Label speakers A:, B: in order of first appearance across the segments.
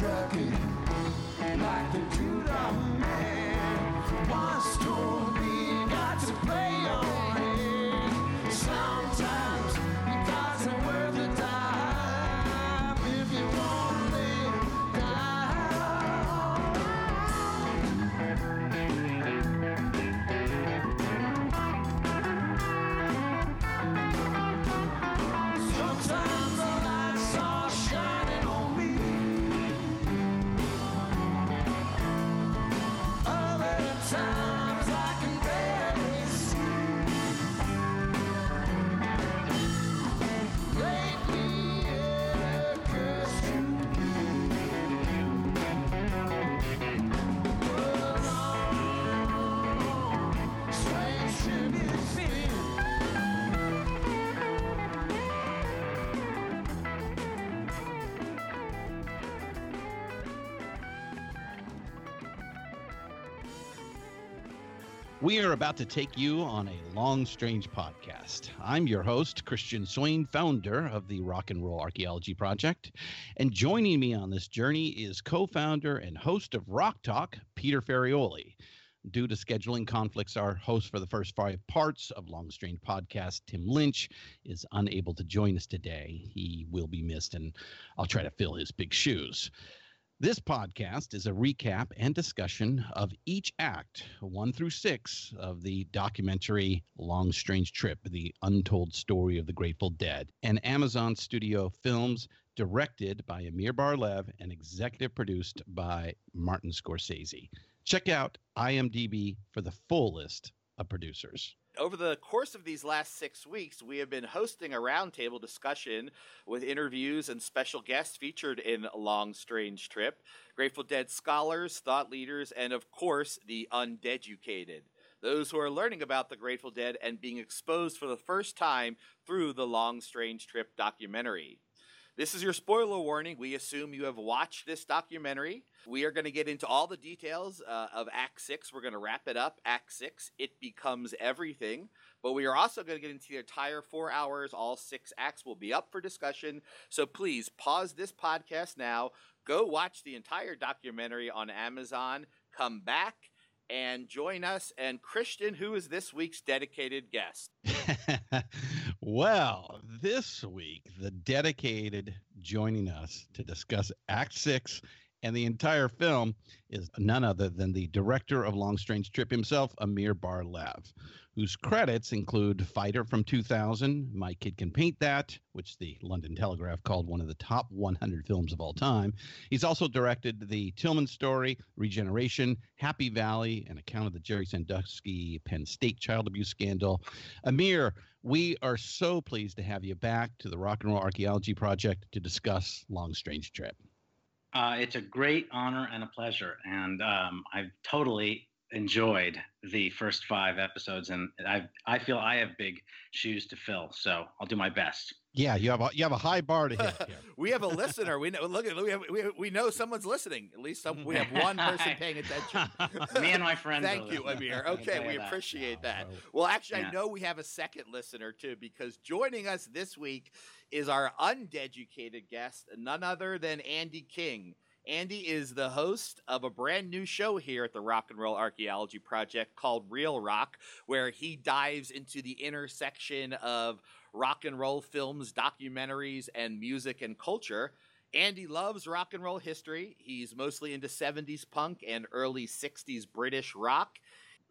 A: trucking like the Judah man once told me. Got to play on
B: We are about to take you on a long, strange podcast. I'm your host, Christian Swain, founder of the Rock and Roll Archaeology Project. And joining me on this journey is co founder and host of Rock Talk, Peter Ferrioli. Due to scheduling conflicts, our host for the first five parts of Long Strange Podcast, Tim Lynch, is unable to join us today. He will be missed, and I'll try to fill his big shoes. This podcast is a recap and discussion of each act, one through six, of the documentary Long Strange Trip The Untold Story of the Grateful Dead, an Amazon Studio Films directed by Amir Bar-Lev and executive produced by Martin Scorsese. Check out IMDb for the full list of producers.
C: Over the course of these last six weeks, we have been hosting a roundtable discussion with interviews and special guests featured in Long Strange Trip, Grateful Dead scholars, thought leaders, and of course, the UnDeaducated. Those who are learning about the Grateful Dead and being exposed for the first time through the Long Strange Trip documentary. This is your spoiler warning. We assume you have watched this documentary. We are going to get into all the details uh, of Act 6. We're going to wrap it up. Act 6, It Becomes Everything. But we are also going to get into the entire four hours. All six acts will be up for discussion. So please pause this podcast now. Go watch the entire documentary on Amazon. Come back and join us. And Christian, who is this week's dedicated guest?
B: well, this week, the dedicated joining us to discuss Act Six and the entire film is none other than the director of Long Strange Trip himself, Amir Bar-Lev, whose credits include Fighter from 2000, My Kid Can Paint That, which the London Telegraph called one of the top 100 films of all time. He's also directed The Tillman Story, Regeneration, Happy Valley, an account of the Jerry Sandusky Penn State child abuse scandal. Amir, we are so pleased to have you back to the Rock and Roll Archaeology Project to discuss Long Strange Trip.
D: Uh, it's a great honor and a pleasure, and um, I've totally enjoyed the first five episodes, and I I feel I have big shoes to fill, so I'll do my best.
B: Yeah, you have a, you have a high bar to hit here.
C: we have a listener. We know. Look at we have, we, we know someone's listening. At least some, we have one person paying attention.
D: Me and my friend.
C: Thank you, Amir. Okay, we appreciate that. Well, actually, I know we have a second listener too, because joining us this week is our UnDeaducated guest, none other than Andy King. Andy is the host of a brand new show here at the Rock and Roll Archaeology Project called Reel Rock, where he dives into the intersection of rock and roll films, documentaries, and music and culture. Andy loves rock and roll history. He's mostly into 70s punk and early 60s British rock.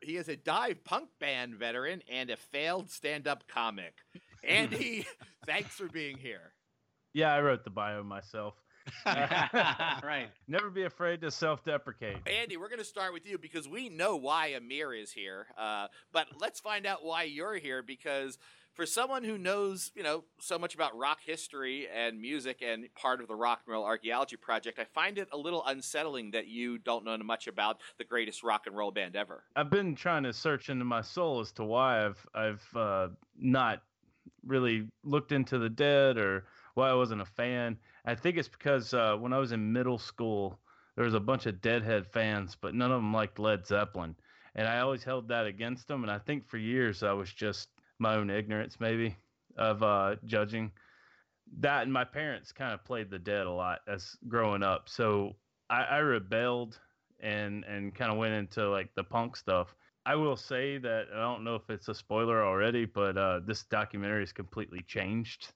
C: He is a dive punk band veteran and a failed stand up comic. Andy, thanks for being here.
E: Yeah, I wrote the bio myself.
D: right.
E: Never be afraid to self-deprecate.
C: Andy, we're going to start with you because we know why Amir is here. Uh, but let's find out why you're here because for someone who knows, you know, so much about rock history and music and part of the Rock and Roll Archaeology Project, I find it a little unsettling that you don't know much about the greatest rock and roll band ever.
E: I've been trying to search into my soul as to why I've I've uh, not really looked into the dead or why I wasn't a fan. I think it's because uh, when I was in middle school, there was a bunch of Deadhead fans, but none of them liked Led Zeppelin, and I always held that against them. And I think for years I was just my own ignorance, maybe, of uh, judging. that and my parents kind of played the dead a lot as growing up. So I, I rebelled and and kind of went into like the punk stuff. I will say that I don't know if it's a spoiler already, but uh, this documentary has completely changed.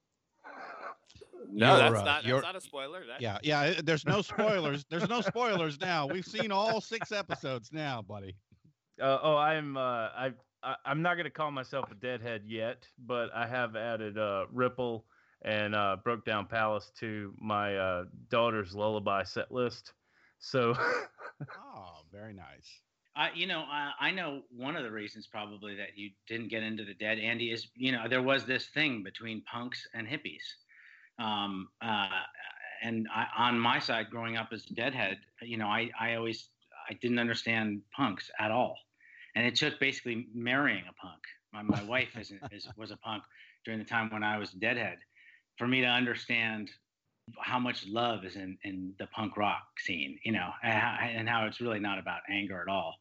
C: No,
B: You're,
C: that's
B: uh,
C: not
B: you're-
C: that's not a spoiler. That,
B: Yeah, yeah. uh, There's no spoilers. There's no spoilers now. We've seen all six episodes now, buddy.
E: Uh, oh, I'm uh, I, I I'm not gonna call myself a deadhead yet, but I have added uh, Ripple and uh, Broke Down Palace to my uh, daughter's lullaby set list. So
B: Oh, very nice.
D: I, you know, I, I know one of the reasons probably that you didn't get into the dead, Andy, is you know there was this thing between punks and hippies, um, uh, and I, on my side, growing up as a deadhead, you know, I, I always I didn't understand punks at all, and it took basically marrying a punk. My, my wife is, is was a punk during the time when I was a deadhead, for me to understand how much love is in, in the punk rock scene, you know, and how, and how it's really not about anger at all.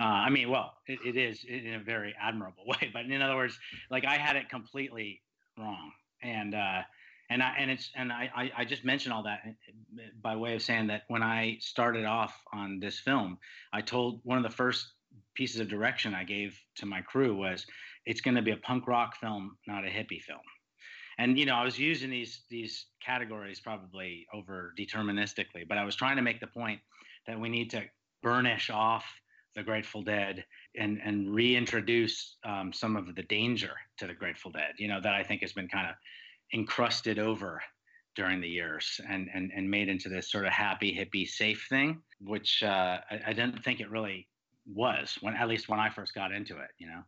D: Uh, I mean, well, it, it is in a very admirable way, but in other words, like I had it completely wrong, and uh, and I and it's and I, I just mentioned all that uh, by way of saying that when I started off on this film, I told one of the first pieces of direction I gave to my crew was it's going to be a punk rock film, not a hippie film. And you know i was using these these categories probably over deterministically but i was trying to make the point that we need to burnish off the grateful dead and and reintroduce um, some of the danger to the grateful dead you know that i think has been kind of encrusted over during the years and and, and made into this sort of happy hippie safe thing which uh, I, I didn't think it really was when at least when i first got into it you know?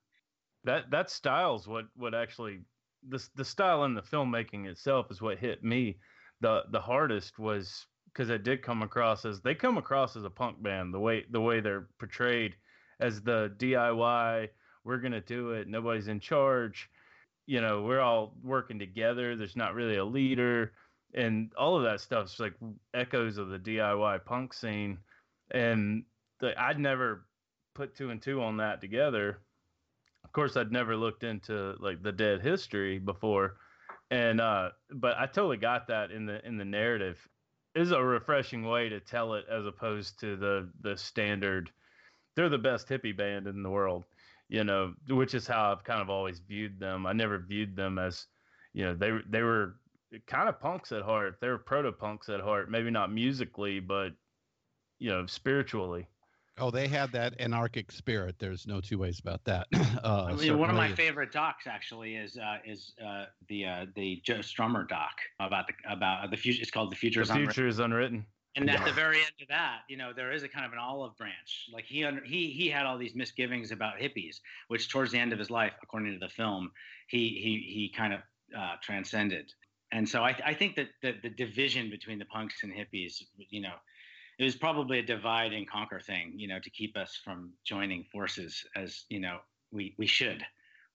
E: That that style's what what actually the the style in the filmmaking itself is what hit me the the hardest was because it did come across as they come across as a punk band the way the way they're portrayed as the DIY we're gonna do it nobody's in charge you know we're all working together there's not really a leader and all of that stuff's like echoes of the DIY punk scene and the, I'd never put two and two on that together. Of course I'd never looked into like the dead history before and uh but I totally got that in the in the narrative. Is a refreshing way to tell it as opposed to the the standard they're the best hippie band in the world you know which is how I've kind of always viewed them I never viewed them as you know they they were kind of punks at heart they were proto punks at heart maybe not musically but you know spiritually
B: Oh, they had that anarchic spirit. There's no two ways about that. Uh,
D: I mean, one of my favorite docs actually is uh, is uh, the uh, the Joe Strummer doc about the about the future. It's called the future
E: the
D: is Unwritten.
E: future is unwritten
D: And at the very end of that, you know, there is a kind of an olive branch. Like he under, he he had all these misgivings about hippies, which towards the end of his life, according to the film, he he he kind of uh, transcended. And so I, I think that the, the division between the punks and hippies, you know, it was probably a divide and conquer thing, you know, to keep us from joining forces as you know we we should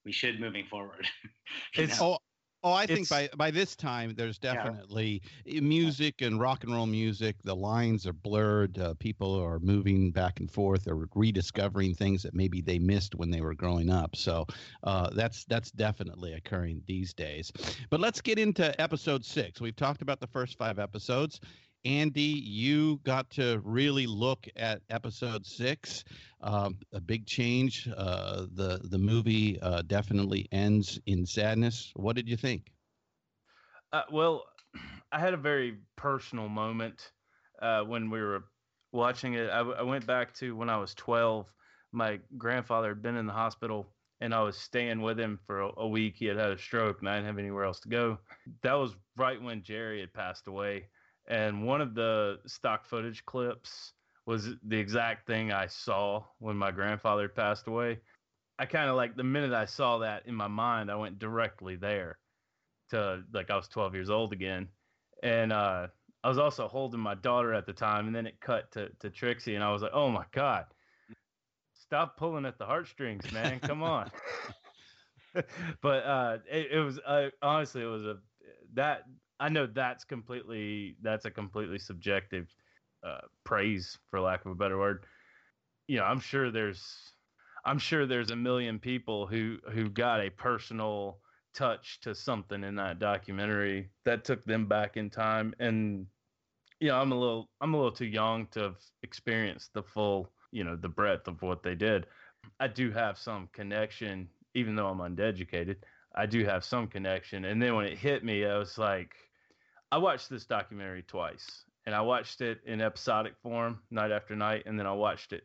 D: we should moving forward.
E: It's-
D: know?
B: Oh, I think by by this time there's definitely eh, music and rock and roll music. The lines are blurred. Uh, people are moving back and forth or rediscovering things that maybe they missed when they were growing up. So uh, that's that's definitely occurring these days. But let's get into episode six. We've talked about the first five episodes. Andy, you got to really look at episode six. Um, a big change. Uh, the the movie uh, definitely ends in sadness. What did you think?
E: Uh, well, I had a very personal moment uh, when we were watching it. I, went back to when I was 12. My grandfather had been in the hospital, and I was staying with him for a week. He had had a stroke, and I didn't have anywhere else to go. That was right when Jerry had passed away. And one of the stock footage clips was the exact thing I saw when my grandfather passed away. I kind of like the minute I saw that in my mind, I went directly there to like I was 12 years old again. And uh, I was also holding my daughter at the time, and then it cut to, to Trixie, and I was like, oh my God, stop pulling at the heartstrings, man. Come on. but uh, it, it was uh, honestly, it was a that I know that's completely that's a completely subjective uh, praise, for lack of a better word. You know, I'm sure there's I'm sure there's a million people who who got a personal touch to something in that documentary that took them back in time. And you know i'm a little i'm a little too young to have experienced the full you know the breadth of what they did. I do have some connection even though i'm undeducated i do have some connection. And then when it hit me i was like i watched this documentary twice and i watched it in episodic form night after night and then i watched it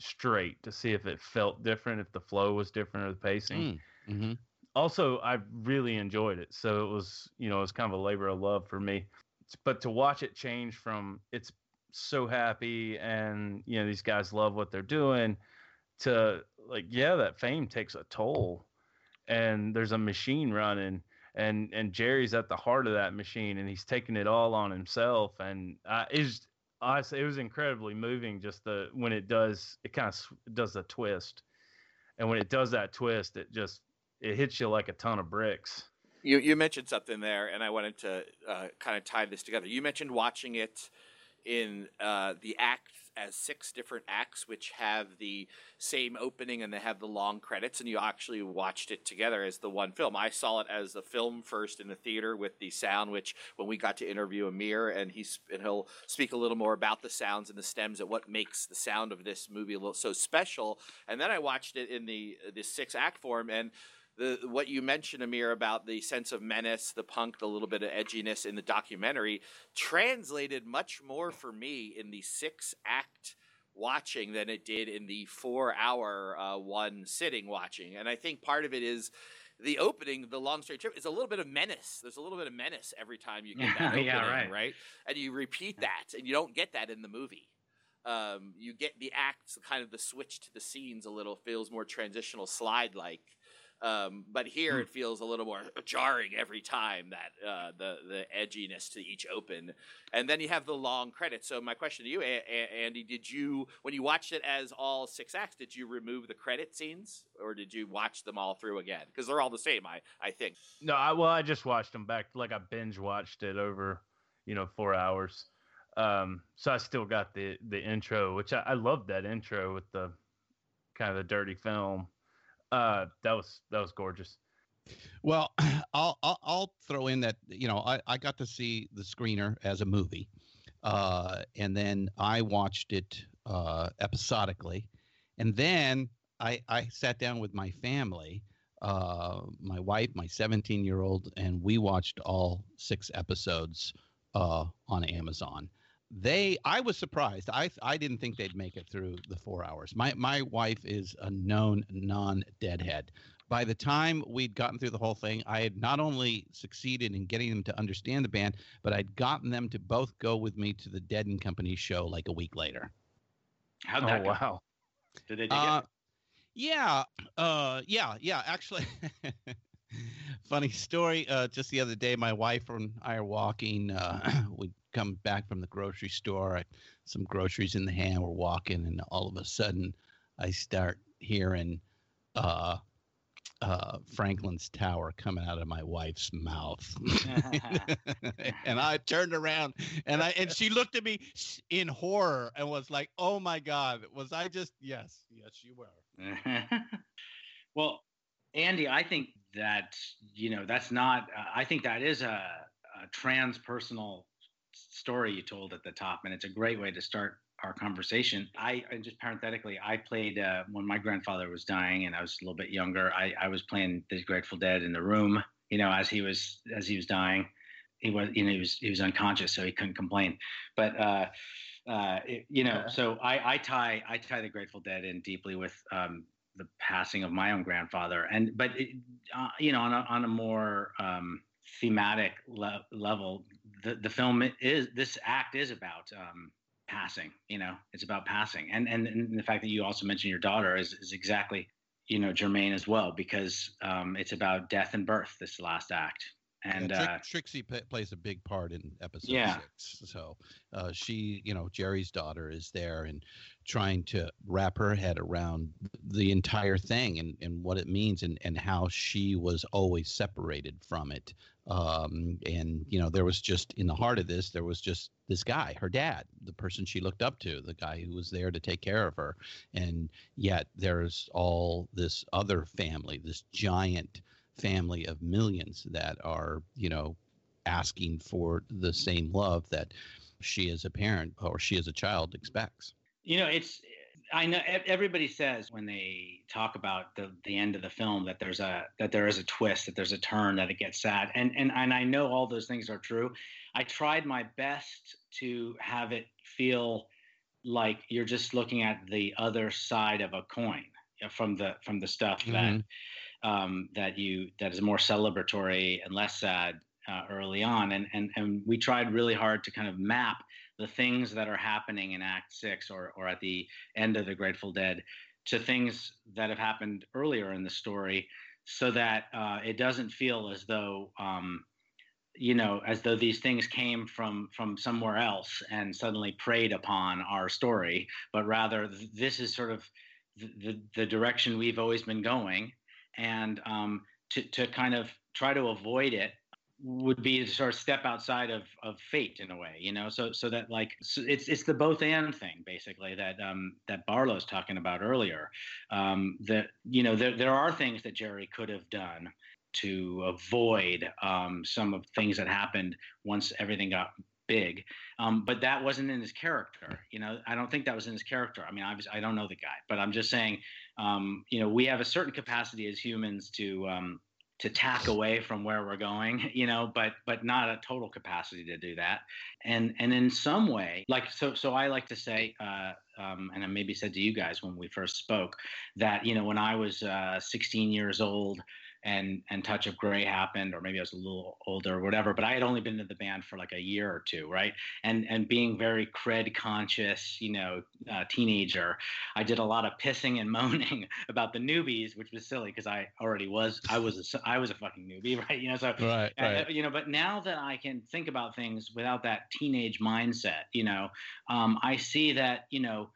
E: straight to see if it felt different if the flow was different or the pacing
B: Mm, mhm.
E: also I really enjoyed it. So it was, you know, it was kind of a labor of love for me. But to watch it change from it's so happy and you know these guys love what they're doing to like yeah that fame takes a toll and there's a machine running and and Jerry's at the heart of that machine and he's taking it all on himself and uh, it's honestly it was incredibly moving just the when it does it kind of does the twist and when it does that twist it just it hits you like a ton of bricks
C: You you mentioned something there, and I wanted to uh, kind of tie this together. You mentioned watching it in uh, the act as six different acts, which have the same opening and they have the long credits, and you actually watched it together as the one film. I saw it as the film first in the theater with the sound, which when we got to interview Amir, and he's and he'll speak a little more about the sounds and the stems and what makes the sound of this movie so special. And then I watched it in the the six act form and the what you mentioned, Amir, about the sense of menace, the punk, the little bit of edginess in the documentary, translated much more for me in the six act watching than it did in the four hour uh, one sitting watching. And I think part of it is the opening, the long straight trip, is a little bit of menace. There's a little bit of menace every time you get that
D: Yeah,
C: opening,
D: right.
C: And you repeat that, and you don't get that in the movie. Um, you get the acts, kind of the switch to the scenes a little feels more transitional slide like. Um, but here it feels a little more jarring every time that uh, the the edginess to each open, and then you have the long credits. So my question to you, a- a- Andy, did you when you watched it as all six acts, did you remove the credit scenes, or did you watch them all through again? Because they're all the same, I I think.
E: no I, well i just watched them back like i binge watched it over you know four hours um so i still got the the intro which i, I loved that intro with the kind of the dirty film uh that was that was gorgeous
B: Well, I'll, I'll I'll throw in that you know I, I got to see the screener as a movie, uh, and then I watched it uh, episodically, and then I I sat down with my family, uh, my wife, my 17 year old, and we watched all six episodes uh, on Amazon. They I was surprised. I I didn't think they'd make it through the four hours. My my wife is a known non deadhead by the time we'd gotten through the whole thing, I had not only succeeded in getting them to understand the band, but I'd gotten them to both go with me to the Dead and Company show like a week later.
D: How'd
E: oh
D: that go?
E: wow
D: Did they dig
B: Uh,
D: it?
B: yeah, uh, yeah, yeah. Actually, funny story. Uh, just the other day, my wife and I are walking. Uh, we come back from the grocery store. I, some groceries in the hand. We're walking, and all of a sudden, I start hearing uh, uh, Franklin's Tower coming out of my wife's mouth. and I turned around and I and she looked at me in horror and was like, "Oh my God, was I just yes, yes, you were."
D: well, Andy, I think that you know that's not. Uh, I think that is a, a transpersonal story you told at the top, and it's a great way to start our conversation. I and just parenthetically, I played uh, when my grandfather was dying, and I was a little bit younger. I, I was playing the Grateful Dead in the room, you know, as he was as he was dying. He was, you know, he was he was unconscious, so he couldn't complain. But uh, uh, it- you know, so I, I tie I tie the Grateful Dead in deeply with um, the passing of my own grandfather, and but it, uh, you know, on a, on a more um, thematic le- level, the the film is this act is about um, passing. You know, it's about passing, and, and and the fact that you also mentioned your daughter is is exactly you know germane as well because um, it's about death and birth. This last act, and
B: Yeah,
D: uh,
B: Trixie pa- plays a big part in episode
D: Yeah.
B: six. So uh, she, you know, Jerry's daughter is there and trying to wrap her head around the entire thing and, and what it means and, and how she was always separated from it. Um, and, you know, there was just in the heart of this, there was just this guy, her dad, the person she looked up to, the guy who was there to take care of her. And yet there's all this other family, this giant family of millions that are, you know, asking for the same love that she as a parent or she as a child expects.
D: You know, it's I know everybody says when they talk about the the end of the film that there's a that there is a twist, that there's a turn, that it gets sad, and and and I know all those things are true. I tried my best to have it feel like you're just looking at the other side of a coin from the from the stuff mm-hmm. that um, that you that is more celebratory and less sad uh, early on, and and and we tried really hard to kind of map the things that are happening in Act Six or or at the end of the Grateful Dead to things that have happened earlier in the story, so that uh, it doesn't feel as though um, you know as though these things came from from somewhere else and suddenly preyed upon our story, but rather this is sort of the, the, the direction we've always been going, and um, to to kind of try to avoid it would be to sort of step outside of, of fate in a way, you know. So so that like so it's it's the both and thing basically that um, that Barlow's talking about earlier. Um, that you know there there are things that Jerry could have done to avoid um, some of things that happened once everything got big, um, but that wasn't in his character. You know, I don't think that was in his character. I mean, was, I don't know the guy, but I'm just saying, um, you know, we have a certain capacity as humans to um, to tack away from where we're going you know but but not a total capacity to do that. And and in some way like so so i like to say uh, um, and i maybe said to you guys when we first spoke that you know when i was uh, 16 years old and and touch of gray happened or maybe i was a little older or whatever but i had only been in the band for like a year or two right and and being very cred conscious you know uh, teenager i did a lot of pissing and moaning about the newbies which was silly because i already was i was a, i was a fucking newbie right you know so
B: right, uh, right.
D: you know but now that i can think about things without that teenage mindset you know um, i see that you know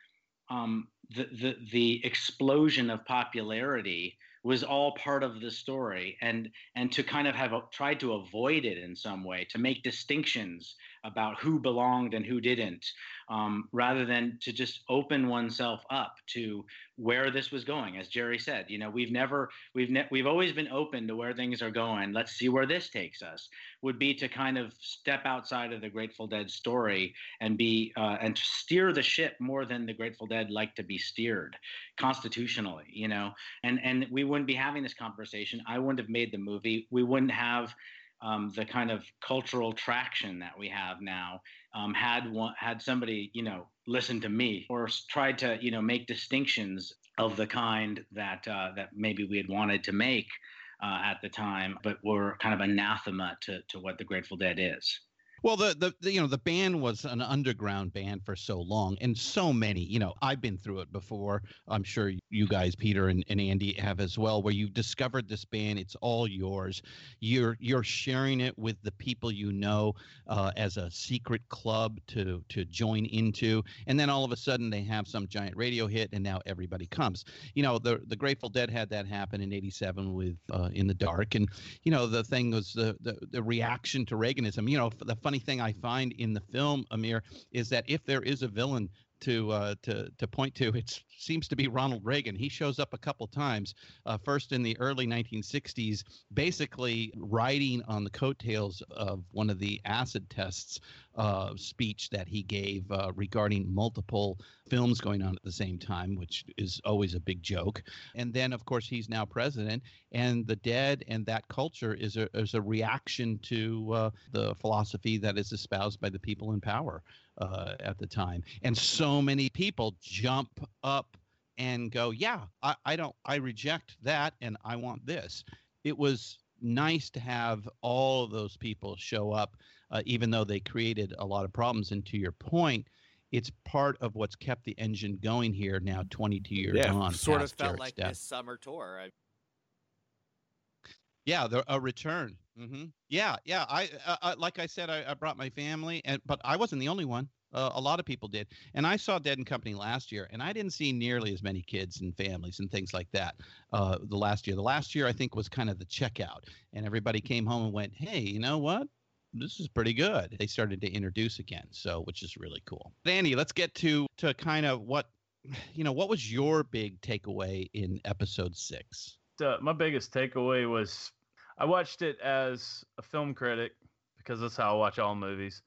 D: um, the, the the explosion of popularity was all part of the story and and to kind of have tried to avoid it in some way to make distinctions about who belonged and who didn't um, rather than to just open oneself up to where this was going. As jerry said you know we've never we've ne- we've always been open to where things are going. Let's see where this takes us would be to kind of step outside of the grateful dead story and be uh, and steer the ship more than the grateful dead like to be steered constitutionally you know? And and we wouldn't be having this conversation. I wouldn't have made the movie. We wouldn't have um, the kind of cultural traction that we have now um, had one, had somebody you know listen to me or tried to you know make distinctions of the kind that uh, that maybe we had wanted to make uh, at the time, but were kind of anathema to to what the Grateful Dead is.
B: Well, the, the, the you know the band was an underground band for so long, and so many. You know, I've been through it before. I'm sure you guys, Peter and, and Andy, have as well. Where you've discovered this band, it's all yours. You're you're sharing it with the people you know uh, as a secret club to to join into, and then all of a sudden they have some giant radio hit, and now everybody comes. You know, the the Grateful Dead had that happen in '87 with uh, In the Dark, and you know the thing was the the, the reaction to Reaganism. You know, the funny thing I find in the film, Amir, is that if there is a villain to uh, to to point to, it seems to be Ronald Reagan. He shows up a couple times. Uh, first in the early 1960s, basically riding on the coattails of one of the acid tests uh, speech that he gave uh, regarding multiple films going on at the same time, which is always a big joke. And then, of course, he's now president, and the dead and that culture is a is a reaction to uh, the philosophy that is espoused by the people in power uh, at the time. And so many people jump up and go, yeah, I, I don't, I reject that and I want this. It was nice to have all of those people show up, uh, even though they created a lot of problems. And to your point, it's part of what's kept the engine going here now 22 years
C: yeah,
B: on.
C: Sort of felt
B: Jarek's
C: like
B: death.
C: this summer tour. I,
B: Yeah, the, a return. hmm Yeah, yeah. I uh, uh, like I said, I, I brought my family, and but I wasn't the only one. Uh, a lot of people did, and I saw Dead and Company last year, and I didn't see nearly as many kids and families and things like that. Uh, the last year, the last year I think was kind of the checkout, and everybody came home and went, "Hey, you know what? This is pretty good." They started to introduce again, so which is really cool. Andy, let's get to to kind of what you know. What was your big takeaway in episode six?
E: uh, my biggest takeaway was I watched it as a film critic because that's how I watch all movies,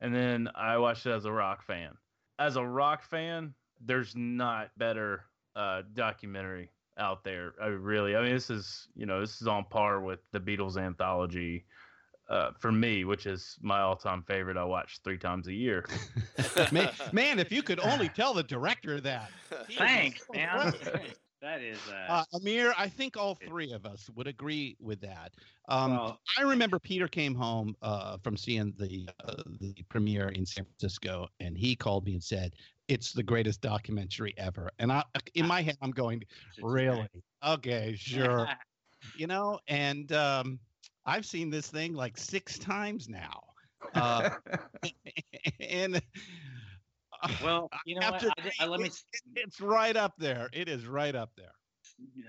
E: and then I watched it as a rock fan. As a rock fan, there's not better uh, documentary out there. I really, I mean, this is you know this is on par with the Beatles anthology. Uh, for me, which is my all-time favorite, I watch three times a year.
B: man, man, if you could only tell the director that.
D: Thanks,
B: so
D: man. that is. Uh,
B: Uh, Amir, I think all three of us would agree with that. Um,
D: well,
B: I remember Peter came home uh, from seeing the uh, the premiere in San Francisco, and he called me and said, "It's the greatest documentary ever." And I, in my head, I'm going, "Really? Okay, sure." you know, and um, I've seen this thing like six times now, uh, and uh,
D: well, you know what?
B: after
D: I, I- let me.
B: it's, it's right up there. It is right up there.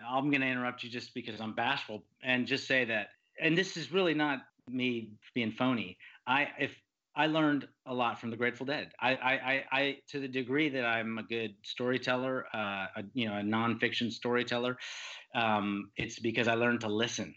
D: I'm going to interrupt you just because I'm bashful and just say that. And this is really not me being phony. I if I learned a lot from the Grateful Dead. I I I, I to the degree that I'm a good storyteller, uh, a, you know, a nonfiction storyteller. Um, it's because I learned to listen,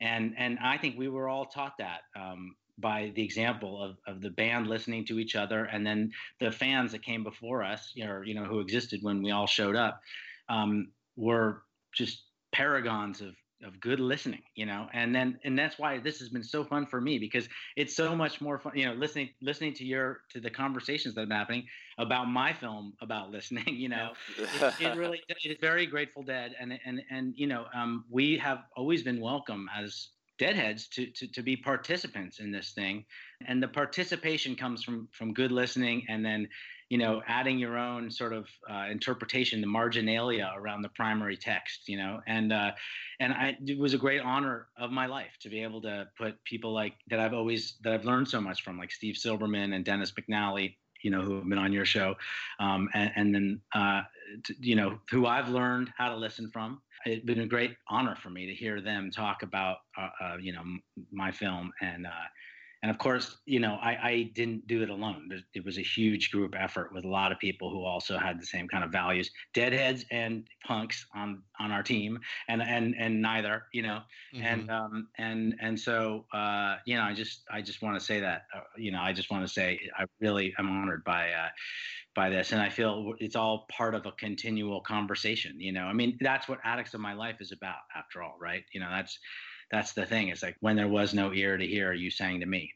D: and and I think we were all taught that. Um, by the example of, of the band listening to each other and then the fans that came before us you know, you know who existed when we all showed up um, were just paragons of of good listening you know and then and that's why this has been so fun for me because it's so much more fun you know listening listening to your to the conversations that have been happening about my film about listening you know. It, it really it is very grateful dead and and and you know um, we have always been welcome as deadheads to, to to be participants in this thing. And the participation comes from from good listening and then you know adding your own sort of uh, interpretation the marginalia around the primary text you know? And uh, and I, it was a great honor of my life to be able to put people like that i've always that i've learned so much from like steve silberman and dennis mcnally you know who have been on your show um, and, and then uh, you know who i've learned how to listen from. It's been a great honor for me to hear them talk about uh, uh, you know m- my film and uh, and of course you know I, I didn't do it alone. It was a huge group effort with a lot of people who also had the same kind of values deadheads and punks on on our team and and and neither you know? And um and and so uh you know i just i just want to say that uh, you know i just want to say i really am honored by uh by this and i feel it's all part of a continual conversation you know? I mean that's what Attics of My Life is about after all right? You know that's that's the thing. It's like when there was no ear to hear you sang to me.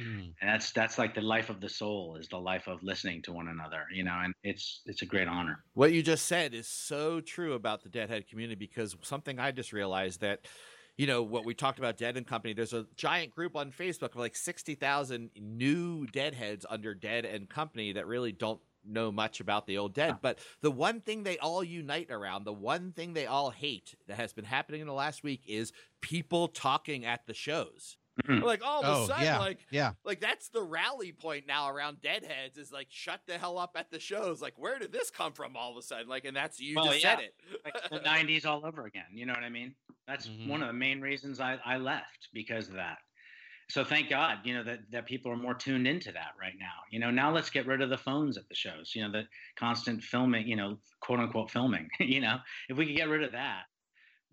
B: Mhm.
D: and that's that's like the life of the soul is the life of listening to one another you know and it's it's a great honor.
C: What you just said is so true about the Deadhead community because something I just realized that, you know, what we talked about Dead and Company, there's a giant group on Facebook of like 60,000 new Deadheads under Dead and Company that really don't know much about the old Dead. But the one thing they all unite around, the one thing they all hate that has been happening in the last week is people talking at the shows.
D: Mhm.
C: Like all of a
B: Oh
C: sudden,
B: yeah,
C: like
B: yeah.
C: like that's the rally point now around deadheads is like shut the hell up at the shows like where did this come from all of a sudden like and that's you
D: Well,
C: just
D: yeah.
C: said it
D: like the 90s all over again you know what i mean that's
B: Mhm.
D: one of the main reasons I, I left because of that so thank god you know that, that people are more tuned into that right now you know now let's get rid of the phones at the shows you know the constant filming you know quote unquote filming you know if we could get rid of that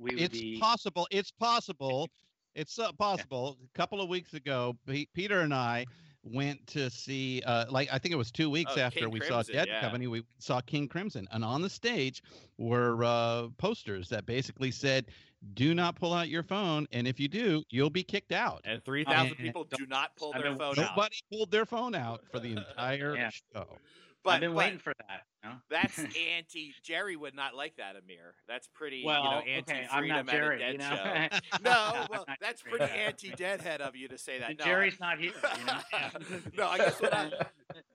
D: we would
B: it's
D: be
B: possible. It's possible. It's uh, possible. A couple of weeks ago, Pe- Peter and I went to see, uh, like I think it was two weeks
C: Oh,
B: after
C: King
B: we
C: Crimson,
B: saw Dead
C: yeah.
B: Company, we saw King Crimson, and on the stage were uh, posters that basically said, "Do not pull out your phone, and if you do, you'll be kicked out."
C: and 3000 people do not pull
D: I've
C: their
D: been-
C: phone out
B: Nobody pulled their phone out for the entire
D: Yeah.
B: show.
C: but,
D: i've been
C: but
D: waiting for that you know?
C: that's anti jerry would not like that amir that's pretty
D: well
C: you know
D: okay
C: anti
D: i'm
C: freedom
D: not
C: at a
D: jerry
C: dead
D: you know
C: show no
D: I'm
C: well that's pretty anti deadhead of you to say that no,
D: jerry's not here you know
C: no i guess what i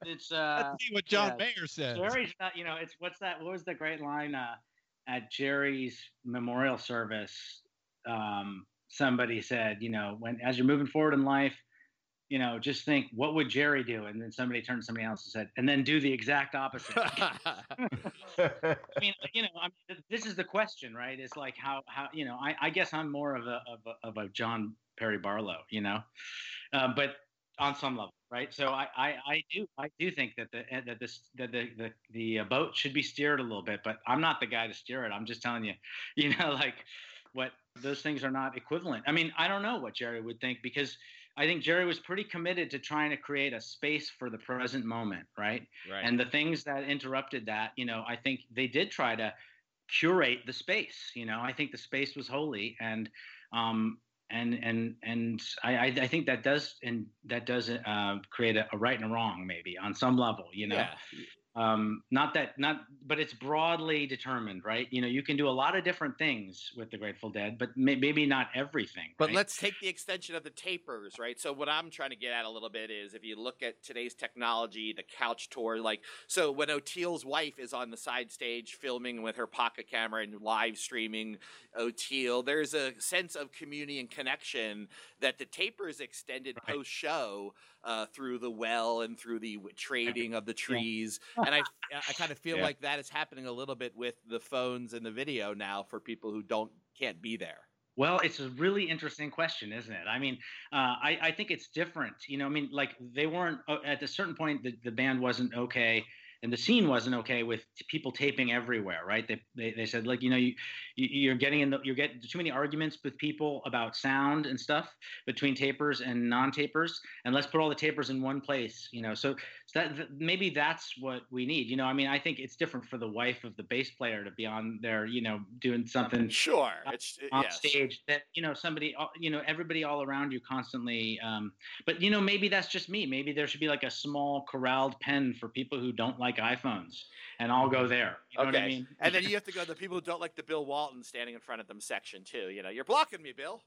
D: it's uh
B: Let's see what John
D: yeah.
B: Mayer says.
D: Jerry's not, you know, it's what's that? What was the great line uh, at Jerry's memorial service? Um, somebody said, you know, when as you're moving forward in life, you know, just think, what would Jerry do? And then somebody turned to somebody else and said, and then do the exact opposite. I mean, you know, I mean, this is the question, right? It's like how how you know, I, I guess I'm more of a of a, of a John Perry Barlow, you know, uh, but on some level, right? So I, I I do I do think that the eh, that this that the the the uh, boat should be steered a little bit, but I'm not the guy to steer it. I'm just telling you, you know, like what those things are not equivalent. I mean, I don't know what Jerry would think because I think Jerry was pretty committed to trying to create a space for the present moment, right?
C: Right.
D: And the things that interrupted that, you know, I think they did try to curate the space. You know, I think the space was holy, and um, and and and I, I think that does and that does uh, create a, a right and a wrong maybe on some level. You know,
C: yeah.
D: Um, not that not but it's broadly determined right you know you can do a lot of different things with the grateful dead but may, maybe not everything
C: But
D: right?
C: let's take the extension of the tapers, right? So what I'm trying to get at a little bit is if you look at today's technology, the couch tour, like so when Oteil's wife is on the side stage filming with her pocket camera and live streaming Oteil, there's a sense of community and connection that the tapers extended
D: Right.
C: post show uh, through the well and through the trading of the trees, and I I kind of feel
D: Yeah.
C: like that is happening a little bit with the phones and the video now for people who don't can't be there.
D: Well, it's a really interesting question, isn't it? I mean, uh, I, I think it's different. You know, I mean, like they weren't uh, at a certain point. The, the band wasn't okay, and the scene wasn't okay with people taping everywhere, right? They, they, they said like, you know, you, you you're getting in the you're getting too many arguments with people about sound and stuff between tapers and non-tapers, and let's put all the tapers in one place. You know, so, so that th- maybe that's what we need. You know, I mean, I think it's different for the wife of the bass player to be on there, you know, doing something
C: Sure, it's
D: on
C: yes.
D: stage that you know somebody you know everybody all around you constantly um, but you know maybe that's just me maybe there should be like a small corralled pen for people who don't like iphones and i'll go there you know
C: okay,
D: what i mean
C: and then you have to go to the people who don't like the Bill Walton standing in front of them section too. You know, you're blocking me, Bill.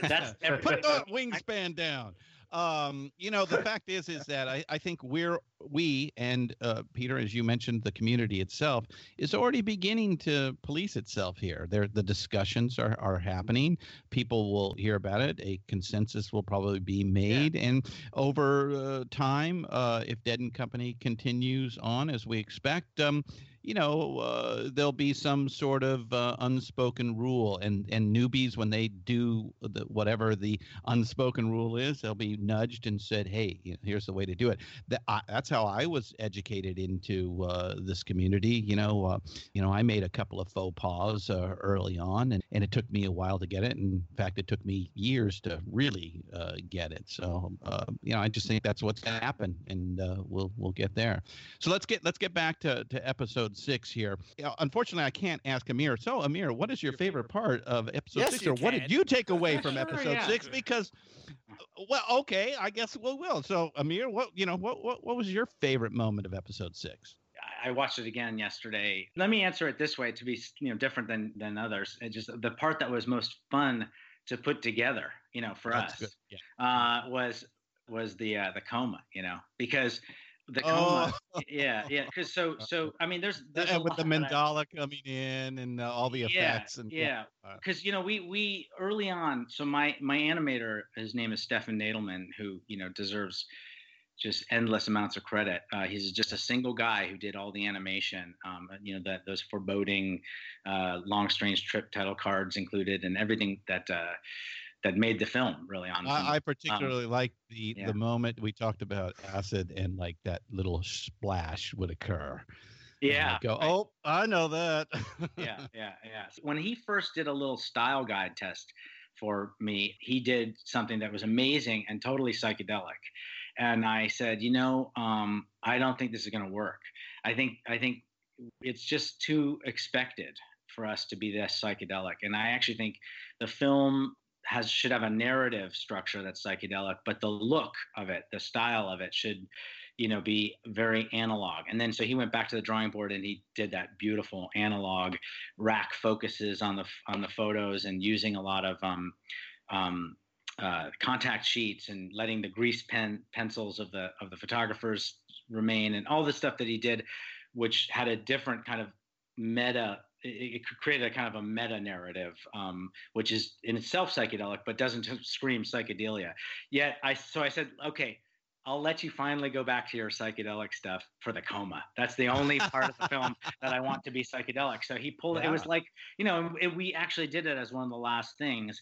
D: that's
B: Put the wingspan down. Um, you know, the fact is, is that I, I think we're we and uh, Peter, as you mentioned, the community itself is already beginning to police itself here. There, the discussions are are happening. People will hear about it. A consensus will probably be made, and over uh, time, uh, if Dead and Company continues on as we expect, um, you know, uh, there'll be some sort of uh, unspoken rule, and and newbies when they do the, whatever the unspoken rule is, they'll be nudged and said, "Hey, you know, here's the way to do it." That I, that's how I was educated into uh, this community. You know, uh, you know, I made a couple of faux pas uh, early on, and, and it took me a while to get it. In fact, it took me years to really uh, get it. So, you know, I just think that's what's going to happen, and we'll we'll get there. So let's get let's get back to, to episode six here. Unfortunately, I can't ask Amir. So, Amir, what is your favorite part of episode
C: Yes,
B: six,
C: you
B: or what did you take away from
D: Sure,
B: episode
D: yeah.
B: six? Because, well, okay, I guess we will. So, Amir, what you know, what what what was your favorite moment of episode six?
D: I watched it again yesterday. Let me answer it this way to be you know different than than others. It just the part that was most fun to put together, you know, for
B: That's
D: us.
B: Yeah.
D: uh, was was the uh, the coma, you know, because the coma,
B: Oh.
D: yeah, yeah, because so so I mean, there's there's
B: and with the
D: that I-
B: mandala coming in and uh, all the
D: Yeah,
B: effects and
D: yeah, because you know we we early on. So my my animator, his name is Stefan Nadelman, who you know deserves just endless amounts of credit. Uh, he's just a single guy who did all the animation. Um, you know that those foreboding, uh, long strange trip title cards included, and everything that uh, that made the film really on.
B: I, I particularly like the
D: Um, yeah.
B: the moment we talked about acid and like that little splash would occur.
D: Yeah,
B: go.
D: right.
B: Oh, I know that.
D: yeah, yeah, yeah. When he first did a little style guide test for me, he did something that was amazing and totally psychedelic. And I said, you know, um, I don't think this is going to work. I think, I think it's just too expected for us to be this psychedelic. And I actually think the film has should have a narrative structure that's psychedelic, but the look of it, the style of it, should you know be very analog. And then so he went back to the drawing board and he did that beautiful analog rack focuses on the on the photos and using a lot of um, um, uh, contact sheets and letting the grease pen pencils of the of the photographers remain and all the stuff that he did which had a different kind of meta it, it created a kind of a meta narrative um, which is in itself psychedelic but doesn't scream psychedelia yet i so i said okay I'll let you finally go back to your psychedelic stuff for the coma. That's the only part of the film that I want to be psychedelic. So he pulled it. It was like, you know, it, we actually did it as one of the last things.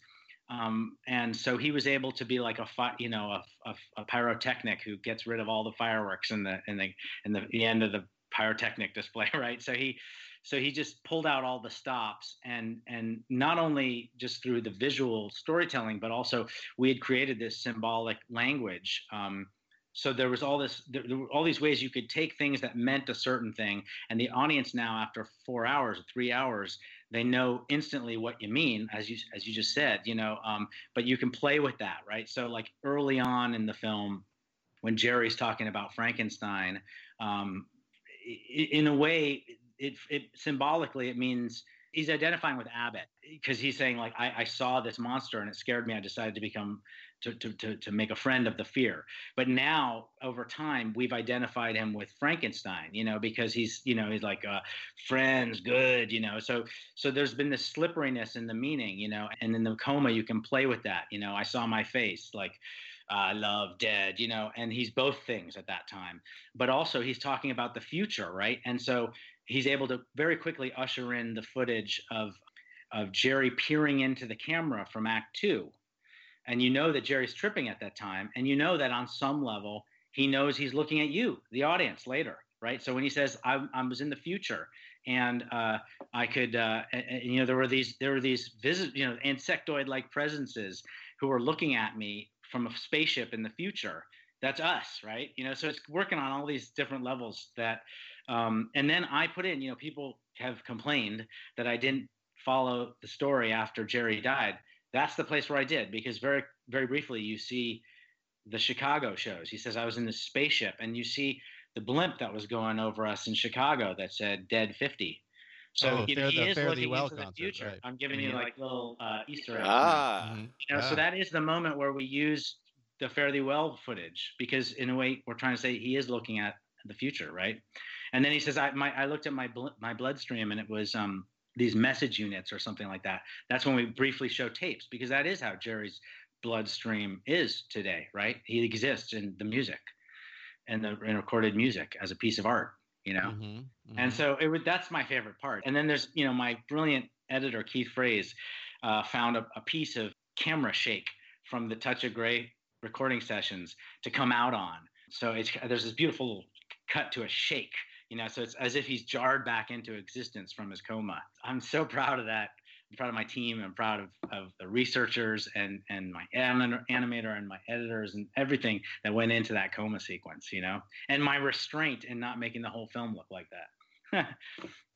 D: Um, and so he was able to be like a, fi- you know, a, a, a pyrotechnic who gets rid of all the fireworks in the in the in the, the end of the pyrotechnic display, right? So he so he just pulled out all the stops and and not only just through the visual storytelling, but also we had created this symbolic language. Um, so there was all this there, were all these ways you could take things that meant a certain thing and the audience now after four hours or three hours they know instantly what you mean as you as you just said you know um, but you can play with that right so like early on in the film when jerry's talking about frankenstein um, in a way it, it symbolically it means he's identifying with abbott because he's saying like I, I saw this monster and it scared me i decided to become to, to, to, to make a friend of the fear. But now, over time, we've identified him with Frankenstein, you know, because he's, you know, he's like, uh, friends, good, you know. So, so there's been this slipperiness in the meaning, you know, and in the coma, you can play with that. You know, I saw my face, like, I uh, love dead, you know, and he's both things at that time. But also, he's talking about the future, right? And so he's able to very quickly usher in the footage of of Jerry peering into the camera from Act Two and you know that Jerry's tripping at that time, and you know that on some level he knows he's looking at you, the audience, later, right? So when he says, "I, I was in the future," and uh, I could, uh, and, you know, there were these there were these visit, you know, insectoid-like presences who were looking at me from a spaceship in the future. That's us, right? You know, so it's working on all these different levels that, um, and then I put in, you know, people have complained that I didn't follow the story after Jerry died that's the place where I did because very very briefly you see the Chicago shows. He says I was in the spaceship and you see the blimp that was going over us in Chicago that said dead 50. So
B: Oh,
D: you know,
B: Fare
D: he
B: the
D: is looking
B: Well
D: into the
B: concert,
D: future.
B: right.
D: I'm giving you like little uh, Easter eggs.
C: Ah,
B: Mhm.
D: You know,
B: Ah.
D: so that is the moment where we use the Fare Thee Well footage because in a way we're trying to say he is looking at the future, right? And then he says, I my I looked at my bl- my bloodstream and it was um these message units or something like that. That's when we briefly show tapes because that is how Jerry's bloodstream is today, right? He exists in the music and the in recorded music as a piece of art, you know.
B: Mhm,
D: And
B: mhm.
D: so it would that's my favorite part. And then there's you know my brilliant editor Keith Fraase uh, found a, a piece of camera shake from the Touch of Grey recording sessions to come out on. So it's there's this beautiful cut to a shake, you know. So it's as if he's jarred back into existence from his coma. I'm so proud of that. I'm proud of my team. I'm proud of, of the researchers and and my anim- animator and my editors and everything that went into that coma sequence, you know, and my restraint in not making the whole film look like that.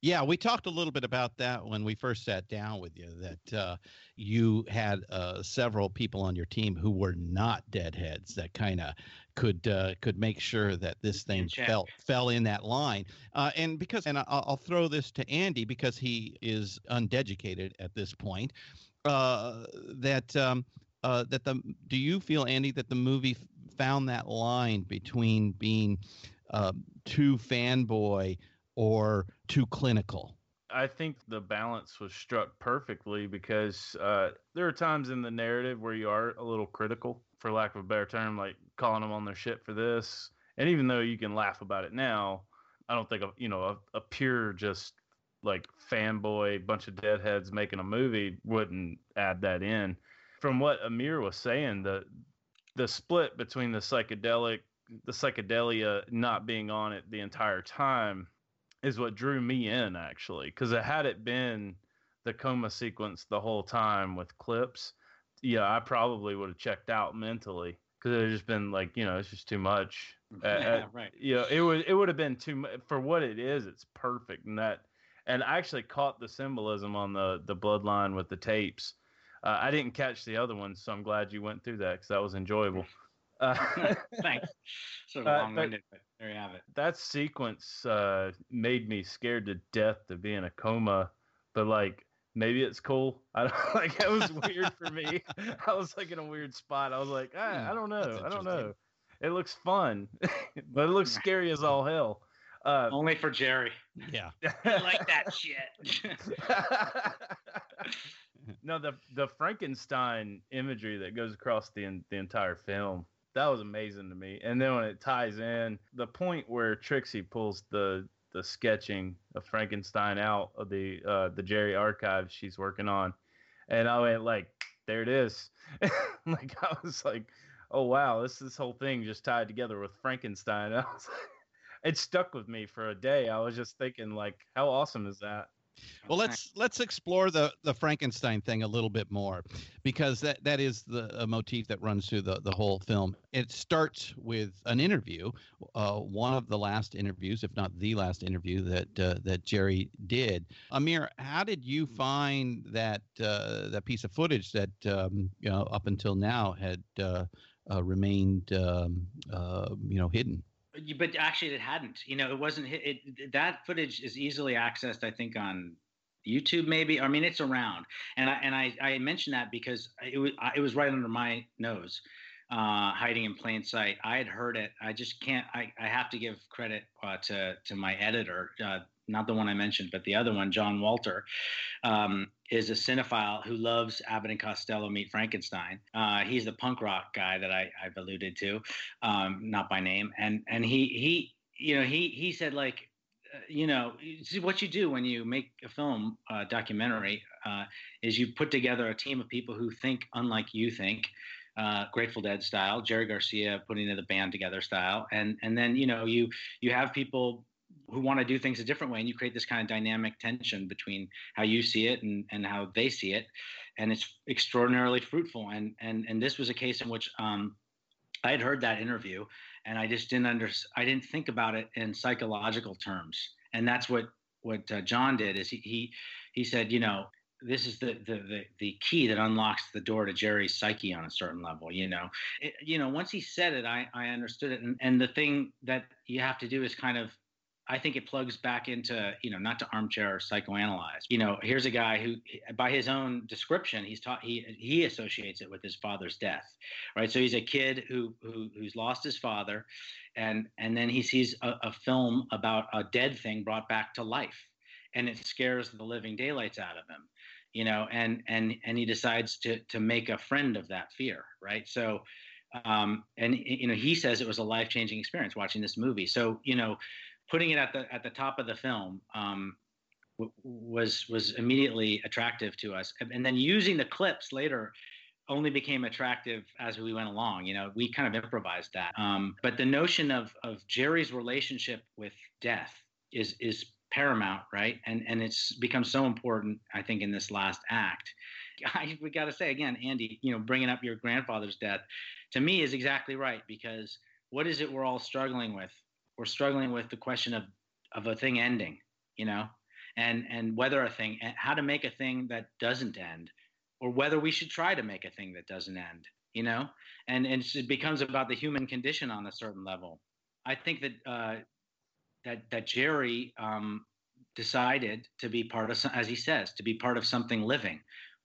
B: Yeah, we talked a little bit about that when we first sat down with you. That uh, you had uh, several people on your team who were not deadheads that kind of could uh, could make sure that this thing
D: check.
B: fell fell in that line. Uh, and because and I'll, I'll throw this to Andy because he is UnDeaducated at this point. Uh, that um, uh, that the do you feel Andy that the movie found that line between being uh, too fanboy or too clinical?
E: I think the balance was struck perfectly because uh, there are times in the narrative where you are a little critical, for lack of a better term, like calling them on their shit for this. And even though you can laugh about it now, I don't think a, you know a, a pure just like fanboy bunch of deadheads making a movie wouldn't add that in. From what Amir was saying, the the split between the psychedelic, the psychedelia not being on it the entire time is what drew me in actually because it had it been the coma sequence the whole time with clips yeah i probably would have checked out mentally because it just been like you know it's just too much Uh, uh,
D: yeah, right.
E: you know it would it would have been too much for what it is it's perfect and that and i actually caught the symbolism on the the bloodline with the tapes uh, i didn't catch the other ones so i'm glad you went through that because that was enjoyable uh,
D: Thanks. Of long-winded, but there you have it.
E: that sequence uh, made me scared to death to be in a coma, but like maybe it's cool. I don't like it was weird for me. I was like in a weird spot. I was like, I, I
B: Hmm,
E: don't know, I don't know. It looks fun, but it looks scary as all hell. Uh,
D: Only for Jerry.
B: Yeah.
D: I like that shit.
E: no, the the Frankenstein imagery that goes across the the entire film that was amazing to me. And then when it ties in, the point where Trixie pulls the the sketching of Frankenstein out of the uh, the Jerry archives she's working on, and I went like, there it is. like I was like, oh wow, this this whole thing just tied together with Frankenstein. I was like, it stuck with me for a day. I was just thinking, like, how awesome is that?
B: Well, let's let's explore the the Frankenstein thing a little bit more, because that that is the a motif that runs through the the whole film. It starts with an interview, uh, one of the last interviews, if not the last interview that uh, that Jerry did. Amir, how did you find that uh, that piece of footage that um, you know up until now had uh, uh, remained um, uh, you know hidden?
D: But actually it hadn't you know it wasn't hit it, that footage is easily accessed i think on youtube maybe. I mean it's around. And i and i, I mentioned that because it was it was right under my nose uh, hiding in plain sight. I had heard it. I just can't i, I have to give credit uh, to to my editor uh, not the one i mentioned but the other one john walter. Um, is a cinephile who loves abbott and costello meet frankenstein uh, he's the punk rock guy that I, i've alluded to um, not by name. And and he he you know he he said like uh, you know see what you do when you make a film uh, documentary uh, is you put together a team of people who think unlike you think. Uh, Grateful Dead style, Jerry Garcia putting the band together style, and and then you know you you have people who want to do things a different way, and you create this kind of dynamic tension between how you see it and and how they see it, and it's extraordinarily fruitful. And and and this was a case in which um, I had heard that interview, and I just didn't under I didn't think about it in psychological terms, and that's what what uh, John did is he he he said, you know, this is the, the the the key that unlocks the door to Jerry's psyche on a certain level. You know, it, you know, once he said it, I I understood it, and and the thing that you have to do is kind of I think it plugs back into, you know, not to armchair psychoanalyze. You know, here's a guy who, by his own description, he's taught he he associates it with his father's death, right? So he's a kid who, who who's lost his father, and and then he sees a, a film about a dead thing brought back to life, and it scares the living daylights out of him, you know, and and and he decides to to make a friend of that fear, right? So. Um, and you know he says it was a life-changing experience watching this movie. So you know, putting it at the at the top of the film um, w- was was immediately attractive to us, and, then using the clips later only became attractive as we went along. You know, we kind of improvised that. Um, but the notion of of Jerry's relationship with death is is paramount, right? And and it's become so important, I think, in this last act. I, we got to say again, Andy, you know, bringing up your grandfather's death, to me is exactly right because what is it we're all struggling with? We're struggling with the question of of a thing ending, you know, and and whether a thing, how to make a thing that doesn't end, or whether we should try to make a thing that doesn't end, you know, and and it becomes about the human condition on a certain level. I think that uh, that that Jerry um, decided to be part of, as he says, to be part of something living.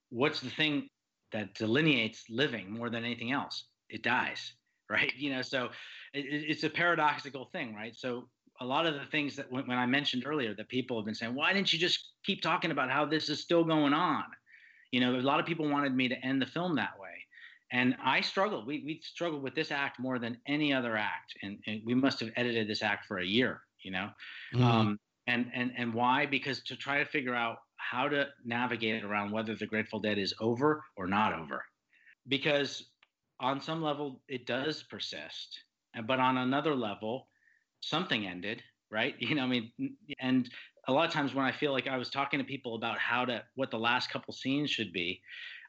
D: What's the thing that delineates living more than anything else? It dies, right? You know, so it, it- it's a paradoxical thing, right? So a lot of the things that when, when I mentioned earlier that people have been saying, why didn't you just keep talking about how this is still going on? You know, a lot of people wanted me to end the film that way. And I struggled. We, we struggled with this act more than any other act. And, and we must have edited this act for a year, you know?
B: Mhm.
D: Um, and, and, and why? Because to try to figure out how to navigate around whether the Grateful Dead is over or not over. Because on some level, it does persist. But on another level, something ended, right? You know, I mean, and a lot of times when I feel like I was talking to people about how to, what the last couple scenes should be,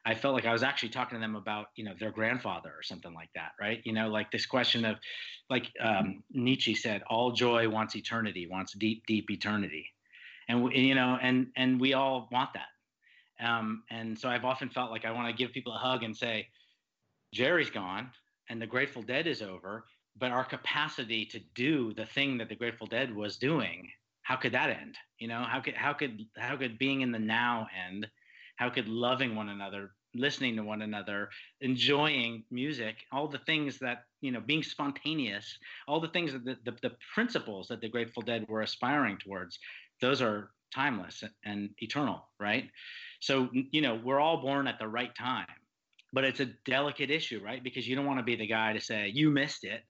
D: I felt like I was actually talking to them about, you know, their grandfather or something like that, right? You know, like this question of, like um, Nietzsche said, all joy wants eternity, wants deep, deep eternity, and you know, and and we all want that. Um, and so I've often felt like I want to give people a hug and say, Jerry's gone, and the Grateful Dead is over, but our capacity to do the thing that the Grateful Dead was doing, how could that end? You know, how could how could how could being in the now end? How could loving one another, listening to one another, enjoying music, all the things that, you know, being spontaneous, all the things that the, the, the principles that the Grateful Dead were aspiring towards, those are timeless and eternal, right? So, you know, we're all born at the right time, but it's a delicate issue, right? Because you don't want to be the guy to say, you missed it,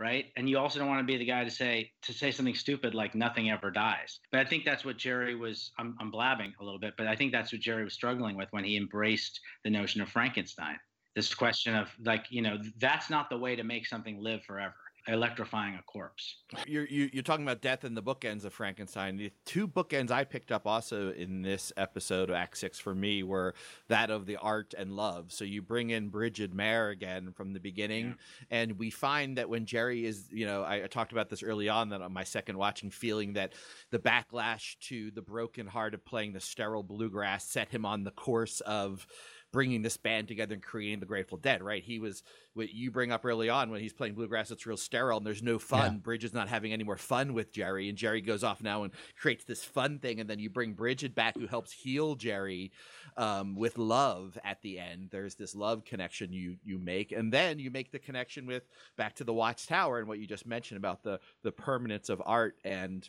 D: right? And you also don't want to be the guy to say to say something stupid like nothing ever dies. But I think that's what Jerry was. I'm, I'm blabbing a little bit, but I think that's what Jerry was struggling with when he embraced the notion of Frankenstein. This question of like, you know, that's not the way to make something live forever. Electrifying a corpse.
C: You're you, you're talking about death and the bookends of Frankenstein. The two bookends I picked up also in this episode of Act Six for me were that of the art and love. So you bring in Brigid Meier again from the beginning, and we find that when Jerry is, you know, I, I talked about this early on that on my second watching, feeling that the backlash to the broken heart of playing the sterile bluegrass set him on the course of bringing this band together and creating the Grateful Dead, right? He was what you bring up early on when he's playing bluegrass, it's real sterile and there's no fun.
B: Yeah.
C: Brigid's not having any more fun with Jerry, and Jerry goes off now and creates this fun thing, and then you bring Brigid back who helps heal Jerry um, with love at the end. There's this love connection you you make, and then you make the connection with back to the Watts Tower and what you just mentioned about the the permanence of art and